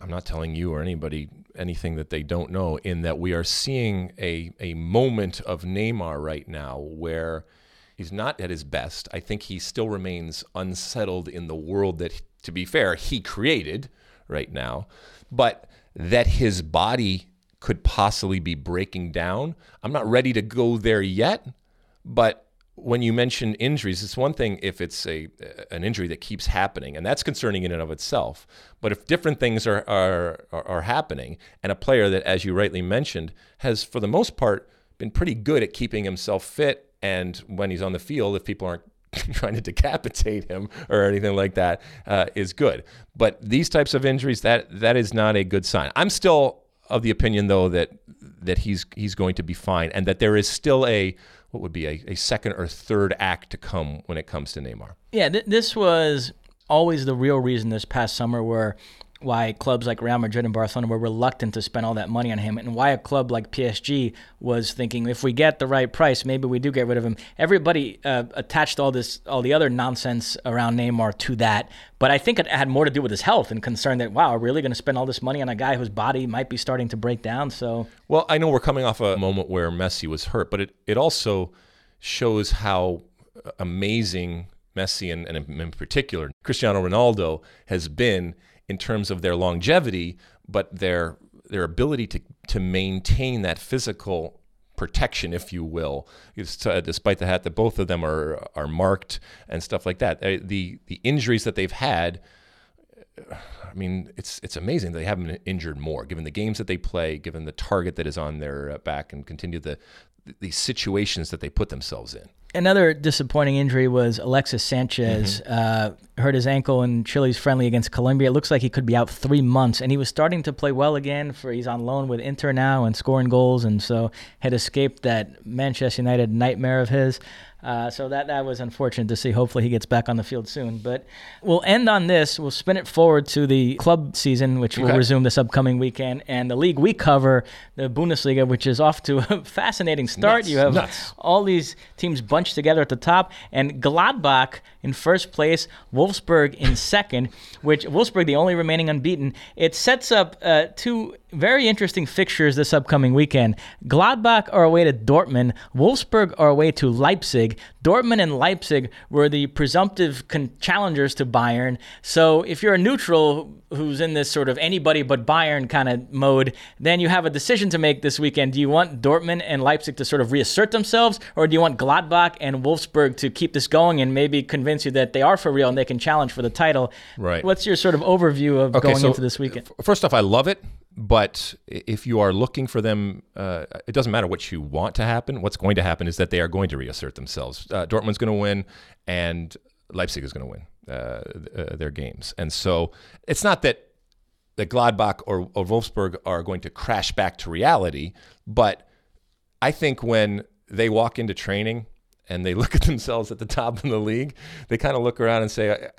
I'm not telling you or anybody anything that they don't know. In that we are seeing a a moment of Neymar right now where He's not at his best. I think he still remains unsettled in the world that, to be fair, he created right now. But that his body could possibly be breaking down. I'm not ready to go there yet, but when you mention injuries, it's one thing if it's a an injury that keeps happening, and that's concerning in and of itself. But if different things are are are happening, and a player that, as you rightly mentioned, has for the most part been pretty good at keeping himself fit and when he's on the field, if people aren't [laughs] trying to decapitate him or anything like that, uh, is good. But these types of injuries, that that is not a good sign. I'm still of the opinion though that that he's he's going to be fine, and that there is still a what would be a, a second or third act to come when it comes to Neymar. Yeah, th- this was always the real reason this past summer where why clubs like Real Madrid and Barcelona were reluctant to spend all that money on him, and why a club like PSG was thinking if we get the right price, maybe we do get rid of him. Everybody uh, attached all this, all the other nonsense around Neymar to that, but I think it had more to do with his health and concern that wow, we're really going to spend all this money on a guy whose body might be starting to break down. So, well, I know we're coming off a moment where Messi was hurt, but it it also shows how amazing Messi and, and in particular Cristiano Ronaldo has been in terms of their longevity, but their their ability to to maintain that physical protection, if you will, uh, despite the fact that both of them are are marked and stuff like that. Uh, the the injuries that they've had. I mean, it's it's amazing they haven't been injured more, given the games that they play, given the target that is on their uh, back, and continue the the situations that they put themselves in. Another disappointing injury was Alexis Sanchez. Mm-hmm. Uh, hurt his ankle in Chile's friendly against Colombia. It looks like he could be out three months, and he was starting to play well again. For he's on loan with Inter now and scoring goals, and so had escaped that Manchester United nightmare of his. Uh, so that that was unfortunate to see. Hopefully he gets back on the field soon. But we'll end on this. We'll spin it forward to the club season, which okay. will resume this upcoming weekend, and the league we cover, the Bundesliga, which is off to a [laughs] fascinating start. Nuts. You have Nuts. all these teams bunched together at the top, and Gladbach in first place, Wolfsburg in second. Which Wolfsburg, the only remaining unbeaten. It sets up uh, two very interesting fixtures this upcoming weekend. Gladbach are away to Dortmund. Wolfsburg are away to Leipzig. Dortmund and Leipzig were the presumptive con- challengers to Bayern. So if you're a neutral who's in this sort of anybody but Bayern kind of mode, then you have a decision to make this weekend. Do you want Dortmund and Leipzig to sort of reassert themselves, or do you want Gladbach and Wolfsburg to keep this going and maybe convince you that they are for real and they can challenge for the title? Right. What's your sort of overview of okay, going so into this weekend? First off, I love it. But if you are looking for them, uh, it doesn't matter what you want to happen. What's going to happen is that they are going to reassert themselves. Uh, Dortmund's going to win, and Leipzig is going to win uh, uh, their games. And so it's not that that Gladbach or, or Wolfsburg are going to crash back to reality, but I think when they walk into training and they [laughs] look at themselves at the top of the league, they kind of look around and say,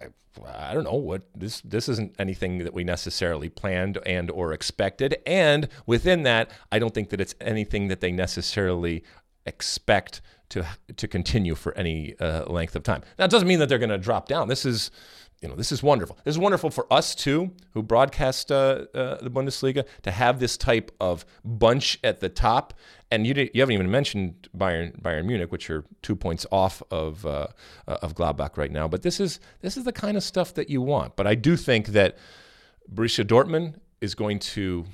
I don't know what this this isn't anything that we necessarily planned and or expected and within that I don't think that it's anything that they necessarily expect to to continue for any uh, length of time. That doesn't mean that they're going to drop down. This is you know, this is wonderful. This is wonderful for us too, who broadcast uh, uh, the Bundesliga, to have this type of bunch at the top. And you you haven't even mentioned Bayern Bayern Munich, which are two points off of uh, uh, of Gladbach right now. But this is this is the kind of stuff that you want. But I do think that Borussia Dortmund is going to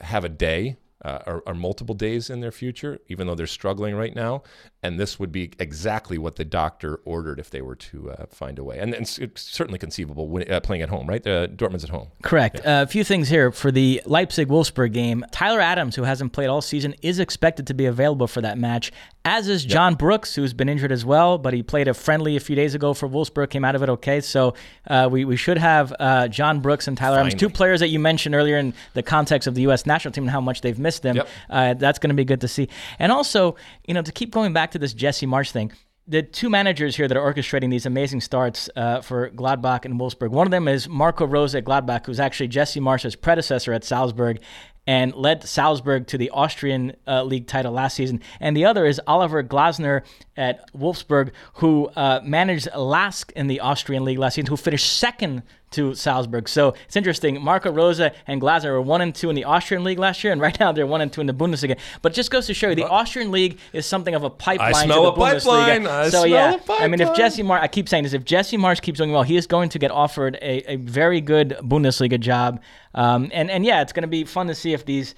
have a day uh, or, or, multiple days in their future, even though they're struggling right now. And this would be exactly what the doctor ordered if they were to uh, find a way. And, and it's certainly conceivable when, uh, playing at home, right? Uh, Dortmund's at home. Correct. Yeah. Uh, a few things here for the Leipzig Wolfsburg game. Tyler Adams, who hasn't played all season, is expected to be available for that match, as is John yep. Brooks, who's been injured as well, but he played a friendly a few days ago for Wolfsburg, came out of it okay. So uh, we, we should have John Brooks and Tyler Finally. Adams, two players that you mentioned earlier in the context of the U.S. national team and how much they've missed them. Yep. that's going to be good to see. And also, you know, to keep going back to this Jesse Marsch thing. The two managers here that are orchestrating these amazing starts uh, for Gladbach and Wolfsburg. One of them is Marco Rose at Gladbach, who's actually Jesse Marsch's predecessor at Salzburg and led Salzburg to the Austrian uh, league title last season. And the other is Oliver Glasner at Wolfsburg, who uh, managed LASK in the Austrian league last season, who finished second to Salzburg. So it's interesting. Marco Rose and Glasner were one and two in the Austrian league last year, and right [laughs] now they're one and two in the Bundesliga. But it just goes to show you, the Austrian league is something of a pipeline I smell to the a Pipeline. I so yeah, a pipeline. I mean, if Jesse Marsch, I keep saying this, if Jesse Marsch keeps doing well, he is going to get offered a, a very good Bundesliga job. Um, and and yeah, it's going to be fun to see if these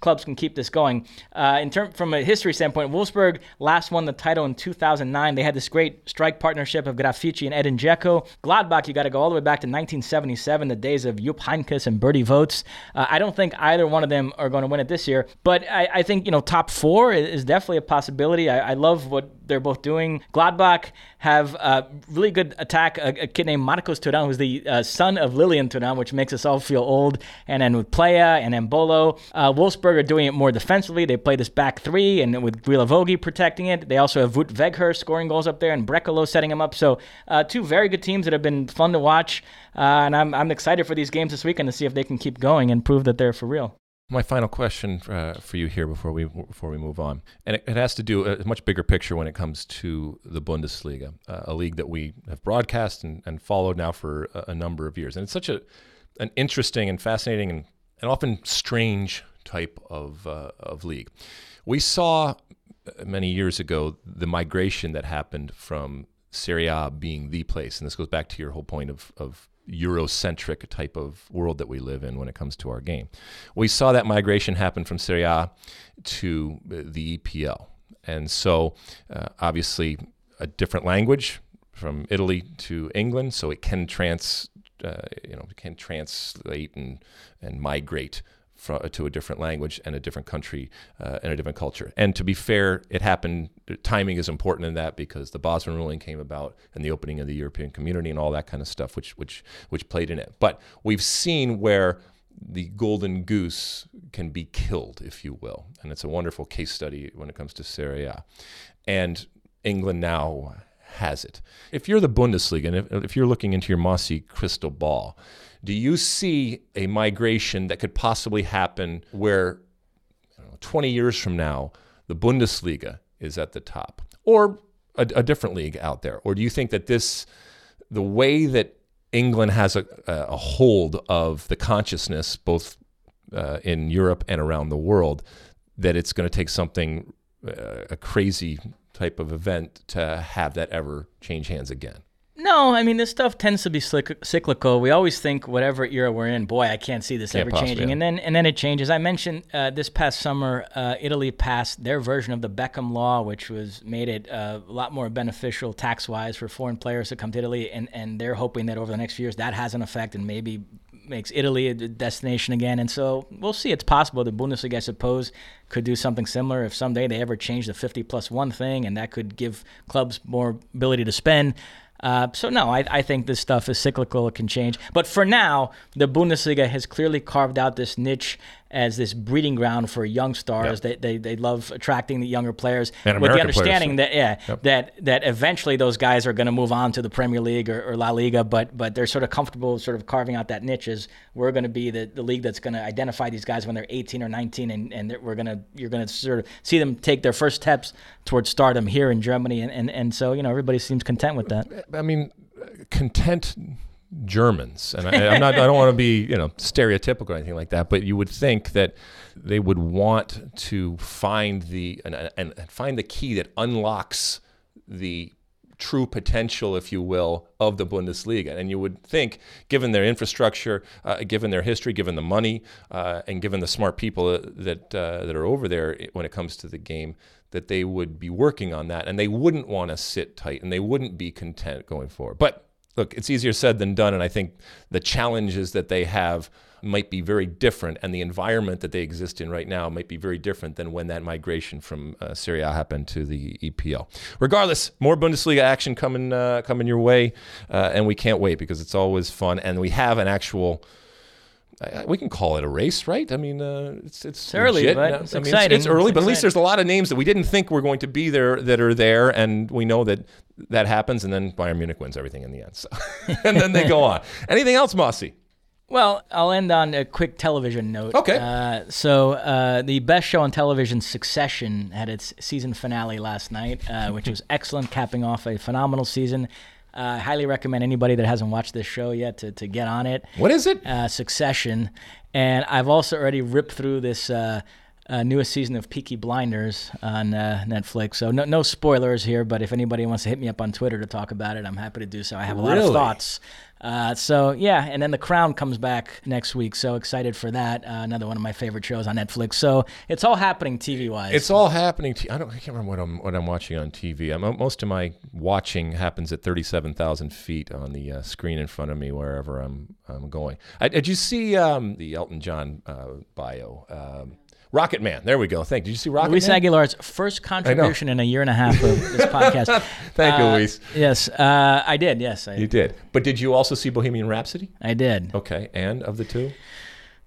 clubs can keep this going. Uh, in term, from a history standpoint, Wolfsburg last won the title in 2009. They had this great strike partnership of Grafite and Edin Dzeko. Gladbach, you got to go all the way back to 1977, the days of Jupp Heynckes and Bertie Vogts. Uh, I don't think either one of them are going to win it this year, but I, I think you know top four is definitely a possibility. I, I love what they're both doing. Gladbach have a really good attack. A, a kid named Marcus Thuram, who's the uh, son of Lilian Thuram, which makes us all feel old. And then with Plea and Embolo, uh, Wolfsburg are doing it more defensively. They play this back three, and with Guilavogui protecting it. They also have Wout Weghorst scoring goals up there, and Brekalo setting them up. So uh, two very good teams that have been fun to watch. Uh, and I'm, I'm excited for these games this weekend to see if they can keep going and prove that they're for real. My final question uh, for you here before we before we move on, and it, it, has to do a much bigger picture when it comes to the Bundesliga, uh, a league that we have broadcast and, and followed now for a, a, number of years, and it's such a an interesting and fascinating and, and often strange type of uh, of league. We saw uh, many years ago the migration that happened from Serie A being the place, and this goes back to your whole point of of Eurocentric type of world that we live in when it comes to our game. We saw that migration happen from Serie A to the EPL. And so, uh, obviously, a different language from Italy to England, so it can trans, uh, you know, can translate and and migrate to a different language and a different country uh, and a different culture. And to be fair, it happened. Timing is important in that because the Bosman ruling came about and the opening of the European community and all that kind of stuff, which which which played in it. But we've seen where the golden goose can be killed, if you will, and it's a wonderful case study when it comes to Serie A. And England now has it. If you're the Bundesliga and if, if you're looking into your mossy crystal ball, do you see a migration that could possibly happen where know, 20 years from now, the Bundesliga is at the top or a, a, different league out there? Or do you think that this, the way that England has a, a hold of the consciousness, both uh, in Europe and around the world, that it's going to take something, uh, a crazy type of event to have that ever change hands again? No, I mean this stuff tends to be cyclical. We always think whatever era we're in, boy, I can't see this can't ever changing, yeah. and then and then it changes. I mentioned uh, this past summer, uh, Italy passed their version of the Beckham Law, which was made it uh, a lot more beneficial tax wise for foreign players to come to Italy, and and they're hoping that over the next few years that has an effect and maybe makes Italy a destination again. And so we'll see. It's possible the Bundesliga, I suppose, could do something similar if someday they ever change the 50 plus one thing, and that could give clubs more ability to spend. Uh, so no, I, I think this stuff is cyclical. It can change. But for now, the Bundesliga has clearly carved out this niche as this breeding ground for young stars. Yep. They, they they love attracting the younger players and with the understanding players. that yeah yep. that that eventually those guys are going to move on to the Premier League or, or, La Liga. But but they're sort of comfortable sort of carving out that niche as we're going to be the, the league that's going to identify these guys when they're 18 or 19, and, and we're going to you're going to sort of see them take their first steps towards stardom here in Germany, and, and and so you know everybody seems content with that. I mean, content Germans, and I, am not. I don't want to be you know stereotypical or anything like that, but you would think that they would want to find the and, and find the key that unlocks the true potential, if you will, of the Bundesliga. And you would think, given their infrastructure, uh, given their history, given the money, uh, and given the smart people that uh, that are over there when it comes to the game, that they would be working on that, and they wouldn't want to sit tight, and they wouldn't be content going forward. But look, it's easier said than done. And I think the challenges that they have might be very different, and the environment that they exist in right now might be very different than when that migration from uh, Serie A happened to the EPL. Regardless, more Bundesliga action coming uh, coming your way, uh, and we can't wait because it's always fun, and we have an actual we can call it a race, right? I mean, uh, it's it's, it's early, but it's I mean, exciting. It's, it's early, it's but at least there's a lot of names that we didn't think were going to be there that are there, and we know that that happens, and then Bayern Munich wins everything in the end. So, [laughs] and then they go on. Anything else, Mosse? Well, I'll end on a quick television note. Okay. Uh, so, uh, the best show on television, Succession, had its season finale last night, uh, which was excellent, capping off a phenomenal season. Uh, I highly recommend anybody that hasn't watched this show yet to, to get on it. What is it? Uh, Succession. And I've also already ripped through this uh, uh, newest season of Peaky Blinders on uh, Netflix. So no, no spoilers here, but if anybody wants to hit me up on Twitter to talk about it, I'm happy to do so. I have a lot of thoughts. Uh, so yeah, and then The Crown comes back next week. So excited for that. Uh, another one of my favorite shows on Netflix. So it's all happening TV wise. It's all happening. T- I don't. I can't remember what I'm what I'm watching on TV. I'm, most of my watching happens at 37,000 feet on the uh, screen in front of me wherever I'm I'm going. I, did you see um, the Elton John uh, bio? Um, Rocket Man. There we go. Thank. you. Did you see Rocket Luis Man? Aguilar's first contribution in a year and a half of this [laughs] podcast. Thank you, Uh, Luis. Yes, uh, I did. Yes, I, You did. But did you also see Bohemian Rhapsody? I did. Okay. And of the two?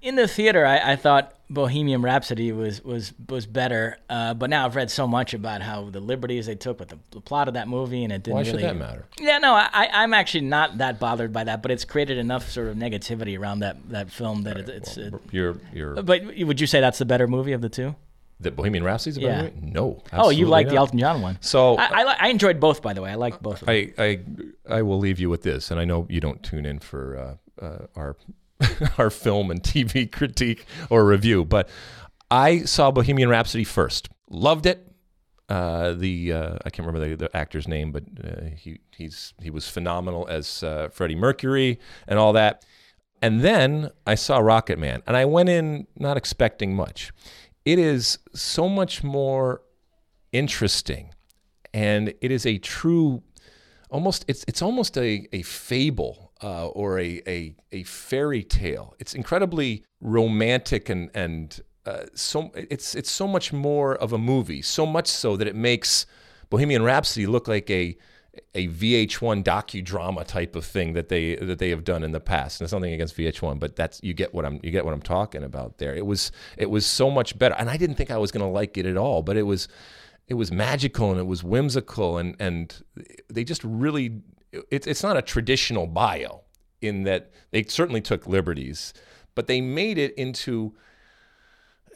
In the theater, I, I thought Bohemian Rhapsody was was was better, uh, but now I've read so much about how the liberties they took with the, the plot of that movie, and it didn't Why should really. that matter? Yeah, no, I, I'm actually not that bothered by that, but it's created enough sort of negativity around that, that film that it, it's. it, You're you're but would you say that's the better movie of the two? the Bohemian Rhapsody's a Yeah. movie? No. oh, you like the. Elton John one? So I, I, I enjoyed both, by the way. I liked both of them. I, I I will leave you with this, and I know you don't tune in for uh, uh, our [laughs] our film and TV [laughs] critique or review, but I saw Bohemian Rhapsody first. Loved it. Uh, the uh, I can't remember the, the actor's name, but uh, he he's he was phenomenal as uh, Freddie Mercury and all that. And then I saw Rocket Man, and I went in not expecting much. It is so much more interesting, and it is a true almost it's it's almost a, a fable uh, or a, a a fairy tale. It's incredibly romantic and and uh, so it's it's so much more of a movie. So much so that it makes Bohemian Rhapsody look like a a VH1 docudrama type of thing that they that they have done in the past. And it's nothing against VH1, but that's you get what I'm you get what I'm talking about there. It was it was so much better, and I didn't think I was going to like it at all, but it was it was magical and it was whimsical and and they just really it's it's not a traditional bio in that they certainly took liberties, but they made it into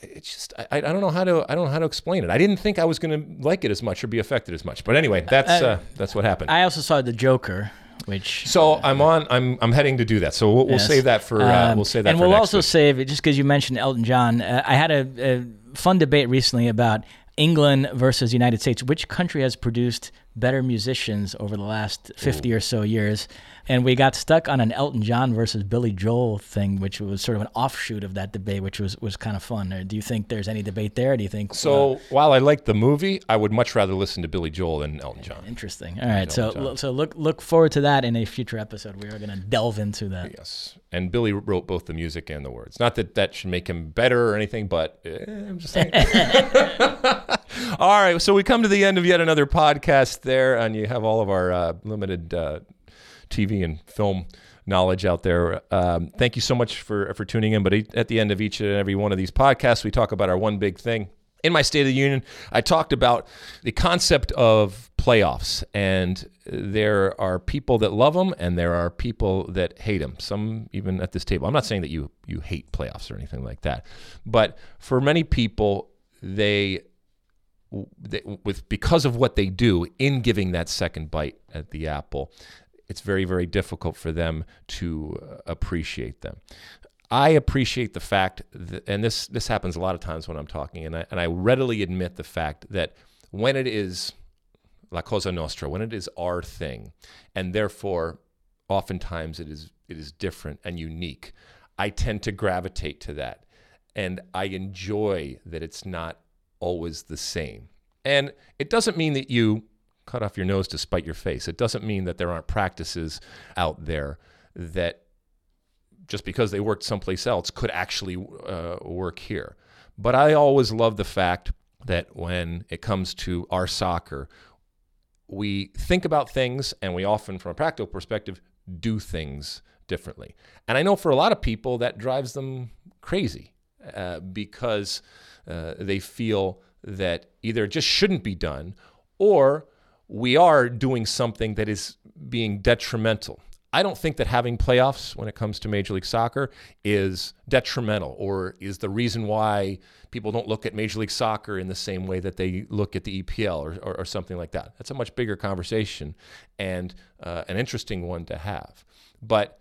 it's just I, I don't know how to I don't know how to explain it. I didn't think I was going to like it as much or be affected as much. But anyway, that's uh, that's what happened. I also saw The Joker, which. so I'm on. I'm I'm heading to do that. So we'll, we'll Yes. save that for. Uh, Um, we'll save that. And we'll also week. save it just because you mentioned Elton John. Uh, I had a, a fun debate recently about England versus United States. Which country has produced better musicians over the last 50 or so years? And we got stuck on an Elton John versus Billy Joel thing, which was sort of an offshoot of that debate, which was, was kind of fun. Do you think there's any debate there? Do you think So uh, while I like the movie, I would much rather listen to Billy Joel than Elton John. interesting? All right, so John. so look look forward to that in a future episode. We are going to delve into that. Yes, and Billy wrote both the music and the words. Not that that should make him better or anything, but eh, I'm just saying. [laughs] all right, so we come to the end of yet another podcast there, and you have all of our uh, limited uh, TV and film knowledge out there. Um, thank you so much for for tuning in. But at the end of each and every one of these podcasts, we talk about our one big thing. In my State of the Union, I talked about the concept of playoffs, and there are people that love them, and there are people that hate them. Some even at this table. I'm not saying that you you hate playoffs or anything like that, but for many people, they, with because of what they do in giving that second bite at the apple, it's very very difficult for them to uh, appreciate them. I appreciate the fact that, and this this happens a lot of times when I'm talking, and I, and I readily admit the fact that when it is la cosa nostra, when it is our thing, and therefore oftentimes it is it is different and unique, I tend to gravitate to that, and I enjoy that it's not always the same. And it doesn't mean that you cut off your nose to spite your face. It doesn't mean that there aren't practices out there that just because they worked someplace else could actually uh, work here. But I always love the fact that when it comes to our soccer, we think about things and we often, from a practical perspective, do things differently. And I know for a lot of people that drives them crazy uh, because uh, they feel that either it just shouldn't be done or we are doing something that is being detrimental. I don't think that having playoffs when it comes to Major League Soccer is detrimental or is the reason why people don't look at Major League Soccer in the same way that they look at the EPL or, or, or something like that. That's a much bigger conversation and uh, an interesting one to have. But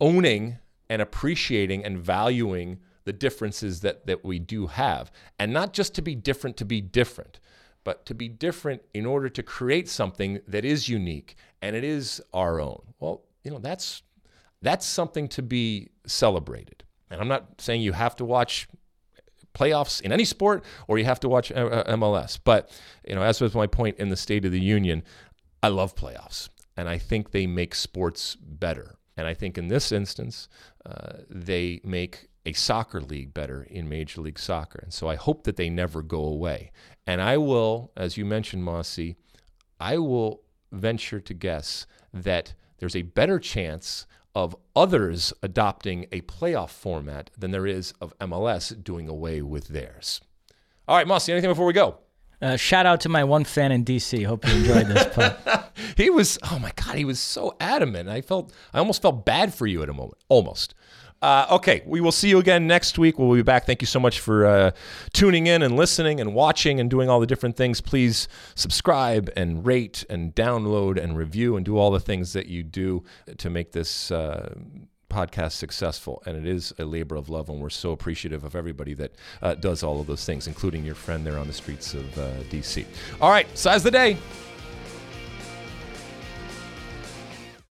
owning and appreciating and valuing the differences that, that we do have, and not just to be different to be different, but to be different in order to create something that is unique and it is our own. Well, you know, that's that's something to be celebrated. And I'm not saying you have to watch playoffs in any sport or you have to watch uh, uh, MLS, but you know, as was my point in the State of the Union, I love playoffs and I think they make sports better. And I think in this instance, uh, they make a soccer league better in Major League Soccer. And so I hope that they never go away. And I will, as you mentioned, Mosse, I will venture to guess that there's a better chance of others adopting a playoff format than there is of MLS doing away with theirs. All right, Mosse, anything before we go? Uh, shout out to my one fan in DC. Hope you enjoyed this [laughs] he was, oh my God, he was so adamant. I felt, I almost felt bad for you at a moment, almost. Uh, okay, we will see you again next week. We'll be back. Thank you so much for uh, tuning in and listening and watching and doing all the different things. Please subscribe and rate and download and review and do all the things that you do to make this. Uh, podcast successful and it is a labor of love and we're so appreciative of everybody that uh, does all of those things including your friend there on the streets of uh, dc all right size the day